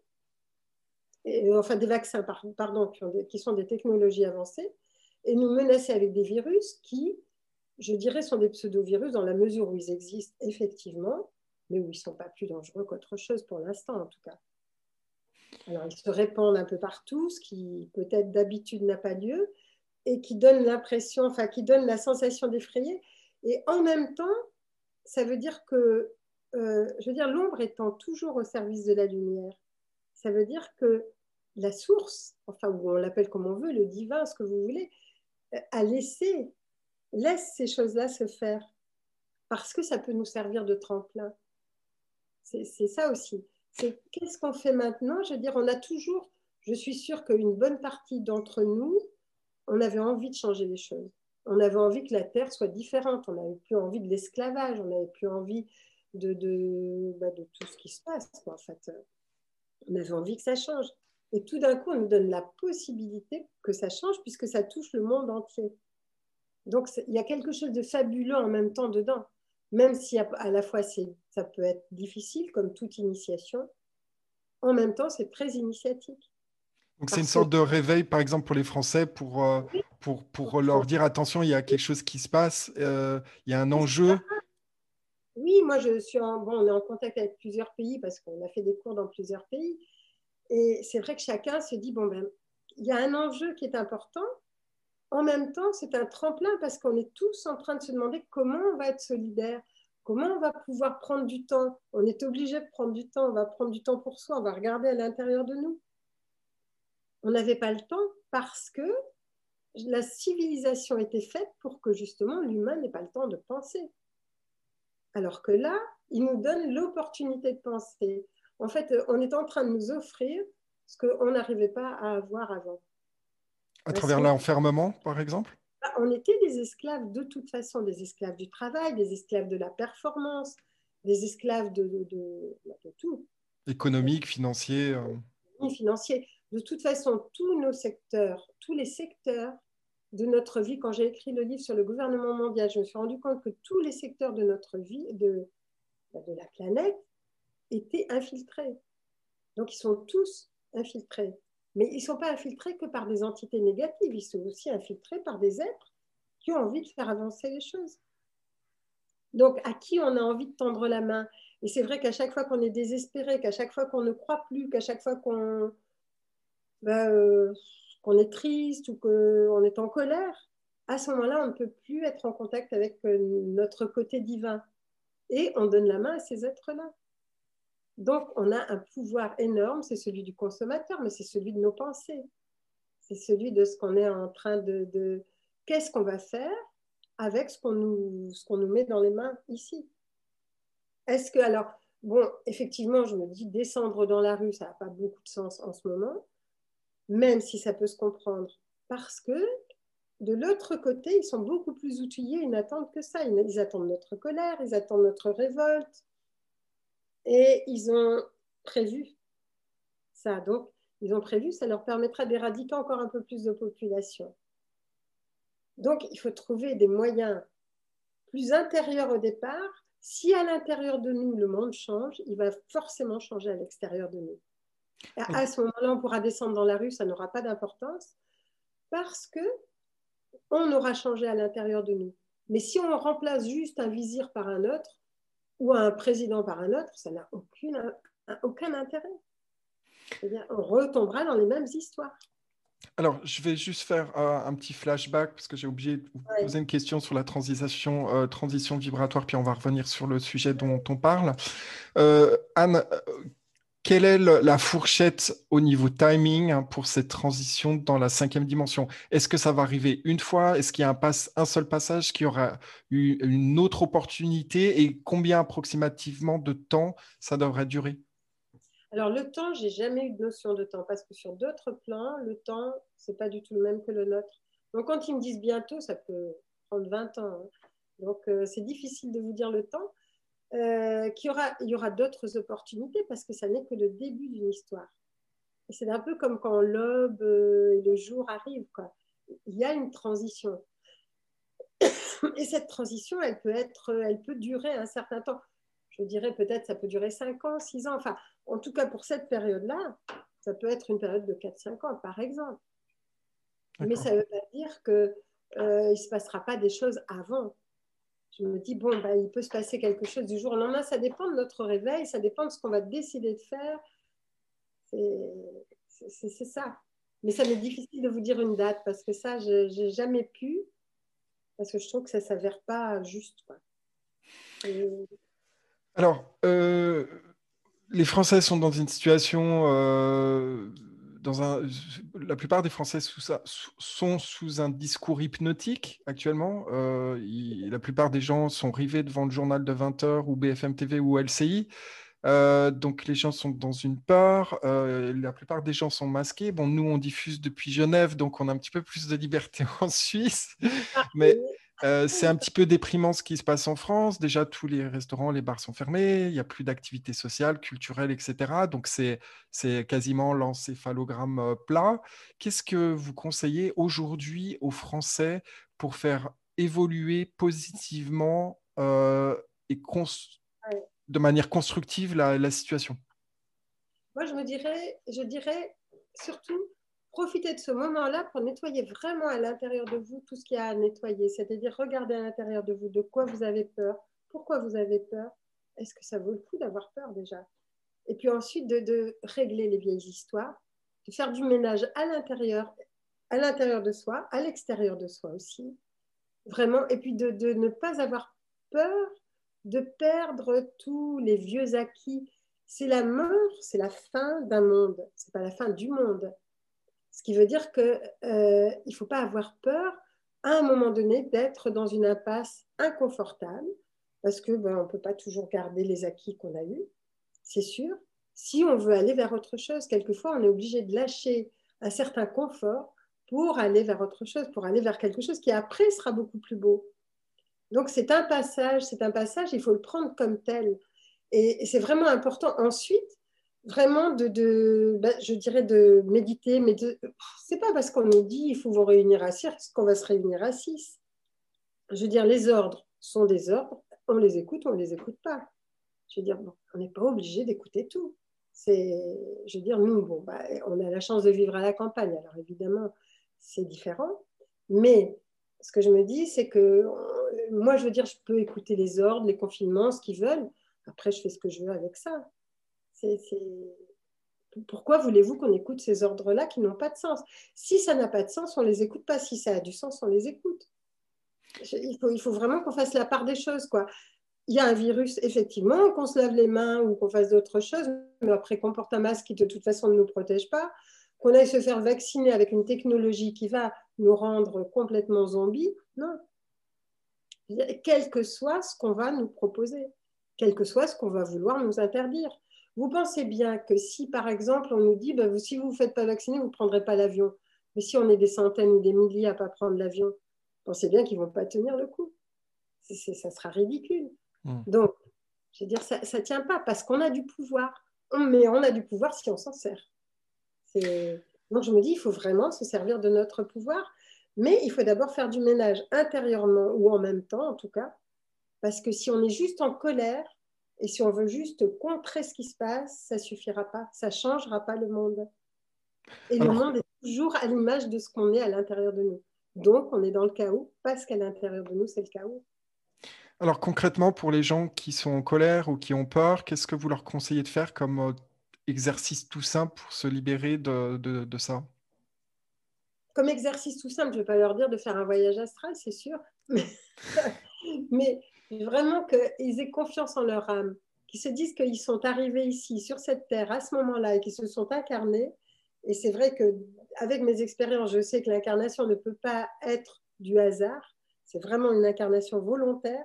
euh, enfin des vaccins, pardon, qui, sont des technologies avancées, et nous menacer avec des virus qui, je dirais, sont des pseudo-virus dans la mesure où ils existent effectivement, mais où ils ne sont pas plus dangereux qu'autre chose pour l'instant en tout cas. Alors ils se répandent un peu partout, ce qui peut-être d'habitude n'a pas lieu, et qui donne l'impression, enfin qui donne la sensation d'effrayer. Et en même temps, ça veut dire que, euh, je veux dire, l'ombre étant toujours au service de la lumière, ça veut dire que la source, enfin, ou on l'appelle comme on veut, le divin, ce que vous voulez, a laissé, laisse ces choses-là se faire, parce que ça peut nous servir de tremplin. C'est ça aussi. C'est qu'est-ce qu'on fait maintenant? Je veux dire, on a toujours, je suis sûre qu'une bonne partie d'entre nous, on avait envie de changer les choses. On avait envie que la Terre soit différente. On n'avait plus envie de l'esclavage. On n'avait plus envie de, de, bah, de, tout ce qui se passe. En fait, on avait envie que ça change. Et tout d'un coup, on nous donne la possibilité que ça change puisque ça touche le monde entier. Donc, il y a quelque chose de fabuleux en même temps dedans. Même si à la fois ça peut être difficile, comme toute initiation, en même temps, c'est très initiatique. Donc, c'est une sorte de réveil, par exemple, pour les Français, pour, euh, pour, pour leur dire attention, il y a quelque chose qui se passe, euh, il y a un enjeu. Oui, moi, je suis en, bon, on est en contact avec plusieurs pays parce qu'on a fait des cours dans plusieurs pays. Et c'est vrai que chacun se dit, bon, ben, il y a un enjeu qui est important. En même temps, c'est un tremplin parce qu'on est tous en train de se demander comment on va être solidaire, comment on va pouvoir prendre du temps. On est obligé de prendre du temps, on va prendre du temps pour soi, on va regarder à l'intérieur de nous. On n'avait pas le temps parce que la civilisation était faite pour que justement l'humain n'ait pas le temps de penser. Alors que là, il nous donne l'opportunité de penser En fait, on est en train de nous offrir ce qu'on n'arrivait pas à avoir avant. À travers l'enfermement, par exemple? Bah, On était des esclaves de toute façon, des esclaves du travail, des esclaves de la performance, des esclaves de, de, tout. Économique, financier. Euh... Financier. De toute façon, tous nos secteurs, tous les secteurs de notre vie, quand j'ai écrit le livre sur le gouvernement mondial, je me suis rendu compte que tous les secteurs de notre vie, de, bah, de la planète, étaient infiltrés. Donc ils sont tous infiltrés. Mais ils ne sont pas infiltrés que par des entités négatives, ils sont aussi infiltrés par des êtres qui ont envie de faire avancer les choses. Donc, à qui on a envie de tendre la main? Et c'est vrai qu'à chaque fois qu'on est désespéré, qu'à chaque fois qu'on ne croit plus, qu'à chaque fois qu'on ben, euh, est triste ou qu'on est en colère, à ce moment-là, on ne peut plus être en contact avec euh, notre côté divin. Et on donne la main à ces êtres-là. Donc, on a un pouvoir énorme, c'est celui du consommateur, mais c'est celui de nos pensées. C'est celui de ce qu'on est en train de... Qu'est-ce qu'on va faire avec ce qu'on nous, met dans les mains ici? Est-ce que, alors, bon, effectivement, je me dis, descendre dans la rue, ça n'a pas beaucoup de sens en ce moment, même si ça peut se comprendre, parce que de l'autre côté, ils sont beaucoup plus outillés, ils n'attendent que ça. Ils attendent notre colère, ils attendent notre révolte, et ils ont prévu ça. Donc, ils ont prévu, ça leur permettra d'éradiquer encore un peu plus de population. Donc, il faut trouver des moyens plus intérieurs au départ. Si à l'intérieur de nous, le monde change, il va forcément changer à l'extérieur de nous. à ce moment-là, on pourra descendre dans la rue, ça n'aura pas d'importance parce que on aura changé à l'intérieur de nous. Mais si on remplace juste un vizir par un autre, ou un président par un autre, ça n'a aucun intérêt. on retombera dans les mêmes histoires. Alors, je vais juste faire euh, un petit flashback parce que j'ai oublié de vous poser une question sur la transition, euh, transition vibratoire, puis on va revenir sur le sujet dont on parle. Euh, Anne, quelle est la fourchette au niveau timing hein, pour cette transition dans la cinquième dimension? Est-ce que ça va arriver une fois? Est-ce qu'il y a un, seul passage qui aura eu une autre opportunité? Et combien approximativement de temps ça devrait durer? Alors le temps, j'ai jamais eu de notion de temps parce que sur d'autres plans, le temps, c'est pas du tout le même que le nôtre. Donc quand ils me disent bientôt, ça peut prendre 20 ans. Hein. Donc euh, c'est difficile de vous dire le temps. Euh, qu'il y aura, il y aura d'autres opportunités parce que ça n'est que le début d'une histoire. Et c'est un peu comme quand l'aube euh, et le jour arrivent. Quoi. Il y a une transition. Et cette transition, elle peut, être, elle peut durer un certain temps. Je dirais peut-être ça peut durer 5 ans, 6 ans. Enfin, en tout cas, pour cette période-là, ça peut être une période de 4-5 ans, par exemple. Mais ça ne veut pas dire qu'il euh, ne se passera pas des choses avant je me dis, bon, bah, il peut se passer quelque chose du jour au lendemain. Ça dépend de notre réveil, ça dépend de ce qu'on va décider de faire. C'est ça. Mais ça m'est difficile de vous dire une date parce que ça, je n'ai jamais pu, parce que je trouve que ça ne s'avère pas juste. Alors, euh, les Français sont dans une situation euh, la plupart des Français sont sous un discours hypnotique actuellement. Euh, la plupart des gens sont rivés devant le journal de 20h ou BFM TV ou LCI. Euh, donc les gens sont dans une peur, euh, la plupart des gens sont masqués. Bon, nous on diffuse depuis Genève, donc on a un petit peu plus de liberté en Suisse, mais euh, c'est un petit peu déprimant ce qui se passe en France. Déjà, tous les restaurants, les bars sont fermés, il n'y a plus d'activités sociales, culturelles, etc. Donc, c'est quasiment l'encéphalogramme euh, plat. Qu'est-ce que vous conseillez aujourd'hui aux Français pour faire évoluer positivement euh, et de manière constructive la, la situation? Moi, je me dirais, je dirais surtout profitez de ce moment-là pour nettoyer vraiment à l'intérieur de vous tout ce qu'il y a à nettoyer. C'est-à-dire regarder à l'intérieur de vous de quoi vous avez peur, pourquoi vous avez peur, est-ce que ça vaut le coup d'avoir peur déjà? Et puis ensuite de, régler les vieilles histoires, de faire du ménage à l'intérieur, à l'intérieur de soi, à l'extérieur de soi aussi, vraiment, et puis de, de ne pas avoir peur de perdre tous les vieux acquis. C'est la mort, c'est la fin d'un monde, c'est pas la fin du monde ce qui veut dire qu'il euh, ne faut pas avoir peur à un moment donné d'être dans une impasse inconfortable, parce que ben, on ne peut pas toujours garder les acquis qu'on a eus, c'est sûr. si on veut aller vers autre chose. Quelquefois, on est obligé de lâcher un certain confort pour aller vers autre chose, pour aller vers quelque chose qui après sera beaucoup plus beau. Donc c'est un passage, c'est un passage, il faut le prendre comme tel. Et, c'est vraiment important ensuite, vraiment de, ben, je dirais de méditer, mais c'est pas parce qu'on nous dit il faut vous réunir à six qu'on va se réunir à six. Je veux dire, les ordres sont des ordres, on les écoute, on ne les écoute pas. Je veux dire, on n'est pas obligé d'écouter tout. C'est, je veux dire, nous, bon, bah, on a la chance de vivre à la campagne, alors évidemment, c'est différent. Mais ce que je me dis, c'est que moi, je veux dire, je peux écouter les ordres, les confinements, ce qu'ils veulent. Après, je fais ce que je veux avec ça. Pourquoi voulez-vous qu'on écoute ces ordres-là qui n'ont pas de sens? Si ça n'a pas de sens, on ne les écoute pas. Si ça a du sens, on les écoute. Il faut, il faut vraiment qu'on fasse la part des choses. Quoi. Il y a un virus, effectivement, qu'on se lave les mains ou qu'on fasse d'autres choses, mais après qu'on porte un masque qui de toute façon ne nous protège pas, qu'on aille se faire vacciner avec une technologie qui va nous rendre complètement zombies, non. Quel que soit ce qu'on va nous proposer, quel que soit ce qu'on va vouloir nous interdire. Vous pensez bien que si, par exemple, on nous dit, bah, si vous ne vous faites pas vacciner, vous ne prendrez pas l'avion. Mais si on est des centaines ou des milliers à ne pas prendre l'avion, pensez bien qu'ils ne vont pas tenir le coup. ça sera ridicule. Hmm. Donc, je veux dire, ça ne tient pas parce qu'on a du pouvoir. Mais on a du pouvoir si on s'en sert. Donc, je me dis, il faut vraiment se servir de notre pouvoir. Mais il faut d'abord faire du ménage intérieurement ou en même temps, en tout cas. Parce que si on est juste en colère et si on veut juste contrer ce qui se passe, ça ne suffira pas. Ça ne changera pas le monde. Et le monde est toujours à l'image de ce qu'on est à l'intérieur de nous. Donc, on est dans le chaos parce qu'à l'intérieur de nous, c'est le chaos. Alors concrètement, pour les gens qui sont en colère ou qui ont peur, qu'est-ce que vous leur conseillez de faire comme euh, exercice tout simple pour se libérer de, de, ça? Comme exercice tout simple, je ne vais pas leur dire de faire un voyage astral, c'est sûr, mais, vraiment qu'ils aient confiance en leur âme, qu'ils se disent qu'ils sont arrivés ici, sur cette terre, à ce moment-là, et qu'ils se sont incarnés. Et c'est vrai que avec mes expériences, je sais que l'incarnation ne peut pas être du hasard. C'est vraiment une incarnation volontaire.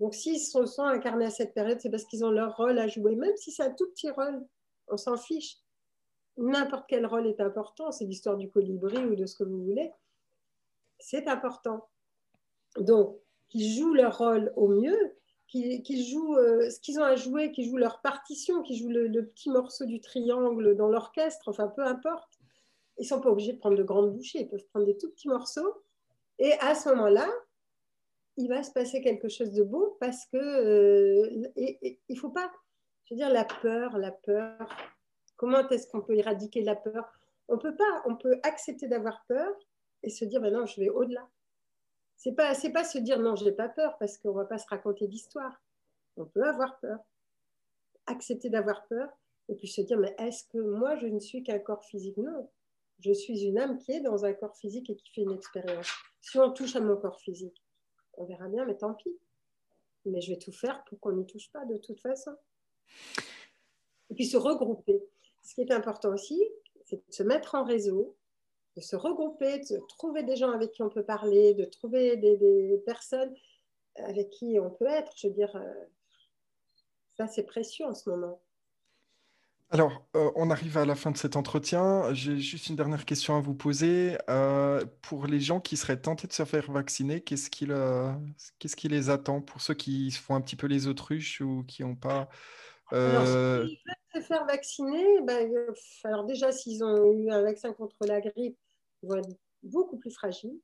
Donc, s'ils se sont incarnés à cette période, c'est parce qu'ils ont leur rôle à jouer, même si c'est un tout petit rôle, on s'en fiche. N'importe quel rôle est important, c'est l'histoire du colibri ou de ce que vous voulez. C'est important. Donc, qu'ils jouent leur rôle au mieux, qu'ils jouent euh, ce qu'ils ont à jouer, qu'ils jouent leur partition, qu'ils jouent le, petit morceau du triangle dans l'orchestre, enfin peu importe. Ils ne sont pas obligés de prendre de grandes bouchées, ils peuvent prendre des tout petits morceaux. Et à ce moment-là, il va se passer quelque chose de beau parce que euh, il ne faut pas, je veux dire, la peur, la peur. Comment est-ce qu'on peut éradiquer la peur? On peut pas. On peut accepter d'avoir peur et se dire, non, je vais au-delà. C'est pas, c'est pas se dire non, j'ai pas peur parce qu'on va pas se raconter d'histoire. On peut avoir peur, accepter d'avoir peur et puis se dire, mais est-ce que moi je ne suis qu'un corps physique? Non, je suis une âme qui est dans un corps physique et qui fait une expérience. Si on touche à mon corps physique, on verra bien, mais tant pis. Mais je vais tout faire pour qu'on n'y touche pas de toute façon. Et puis se regrouper. Ce qui est important aussi, c'est de se mettre en réseau, de se regrouper, de trouver des gens avec qui on peut parler, de trouver des, personnes avec qui on peut être. Je veux dire, euh, ça c'est précieux en ce moment. Alors, euh, on arrive à la fin de cet entretien. J'ai juste une dernière question à vous poser. Euh, pour les gens qui seraient tentés de se faire vacciner, qu'est-ce qui, qu'est-ce qui les attend? Pour ceux qui se font un petit peu les autruches ou qui n'ont pas... Alors, euh, s'ils veulent se faire vacciner, ben, alors déjà, s'ils ont eu un vaccin contre la grippe, vont être beaucoup plus fragiles.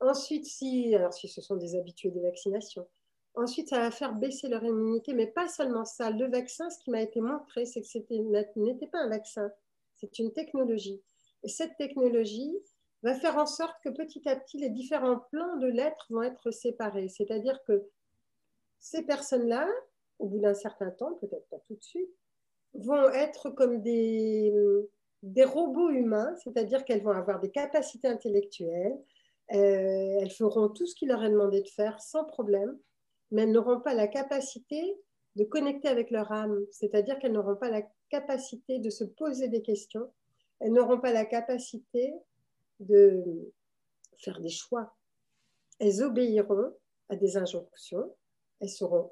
Ensuite, si, alors, si ce sont des habitués des vaccinations, Ensuite, ça va faire baisser leur immunité, mais pas seulement ça. Le vaccin, ce qui m'a été montré, c'est que ce n'était pas un vaccin, c'est une technologie. Et cette technologie va faire en sorte que petit à petit, les différents plans de l'être vont être séparés. C'est-à-dire que ces personnes-là, au bout d'un certain temps, peut-être pas tout de suite, vont être comme des, des robots humains, c'est-à-dire qu'elles vont avoir des capacités intellectuelles, euh, elles feront tout ce qu'il leur est demandé de faire sans problème mais elles n'auront pas la capacité de connecter avec leur âme, c'est-à-dire qu'elles n'auront pas la capacité de se poser des questions, elles n'auront pas la capacité de faire des choix. Elles obéiront à des injonctions, elles seront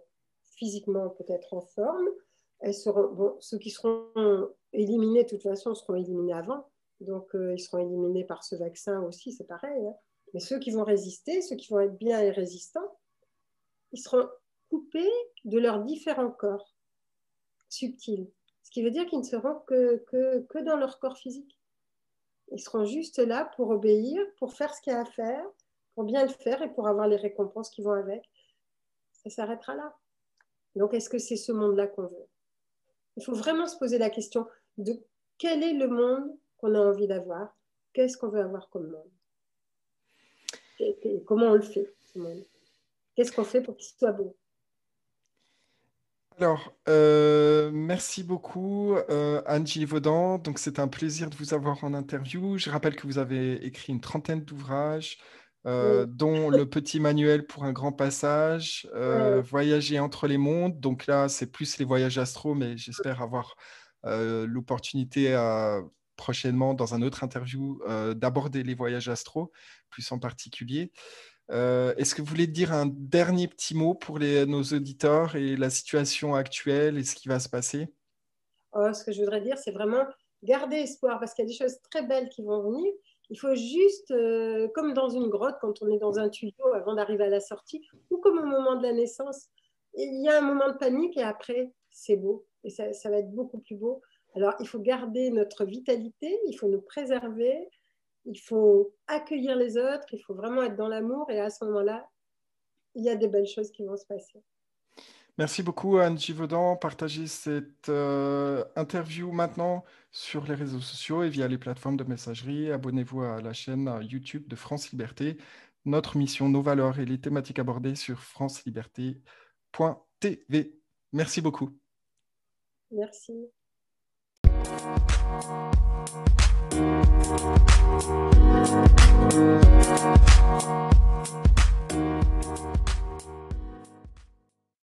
physiquement peut-être en forme, elles seront, bon, ceux qui seront éliminés, de toute façon, seront éliminés avant. Donc, ils seront éliminés par ce vaccin aussi, c'est pareil. Hein. Mais ceux qui vont résister, ceux qui vont être bien et résistants, ils seront coupés de leurs différents corps subtils. Ce qui veut dire qu'ils ne seront que, dans leur corps physique. Ils seront juste là pour obéir, pour faire ce qu'il y a à faire, pour bien le faire et pour avoir les récompenses qui vont avec. Ça s'arrêtera là. Donc, est-ce que c'est ce monde-là qu'on veut? Il faut vraiment se poser la question de quel est le monde qu'on a envie d'avoir Qu'est-ce qu'on veut avoir comme monde comment on le fait Qu'est-ce qu'on fait pour qu'il soit beau? Alors, euh, merci beaucoup euh, Angie Vaudan. C'est un plaisir de vous avoir en interview. Je rappelle que vous avez écrit une trentaine d'ouvrages, euh, dont le petit manuel pour un grand passage, Voyager entre les mondes. Donc là, c'est plus les voyages astro, mais j'espère avoir l'opportunité prochainement, dans un autre interview, d'aborder les voyages astro, plus en particulier. Euh, est-ce que vous voulez dire un dernier petit mot pour nos auditeurs et la situation actuelle et ce qui va se passer? Oh, Ce que je voudrais dire, c'est vraiment garder espoir parce qu'il y a des choses très belles qui vont venir. Il faut juste, euh, comme dans une grotte, quand on est dans un tuyau avant d'arriver à la sortie, ou comme au moment de la naissance, il y a un moment de panique et après, c'est beau. Et ça, ça va être beaucoup plus beau. Alors, il faut garder notre vitalité, il faut nous préserver, il faut accueillir les autres, il faut vraiment être dans l'amour et à ce moment-là, il y a des belles choses qui vont se passer. Merci beaucoup Anne Givaudan. Partagez cette euh, interview maintenant sur les réseaux sociaux et via les plateformes de messagerie. Abonnez-vous à la chaîne YouTube de France Liberté. Notre mission, nos valeurs et les thématiques abordées sur franceliberté.tv. Merci beaucoup. Merci.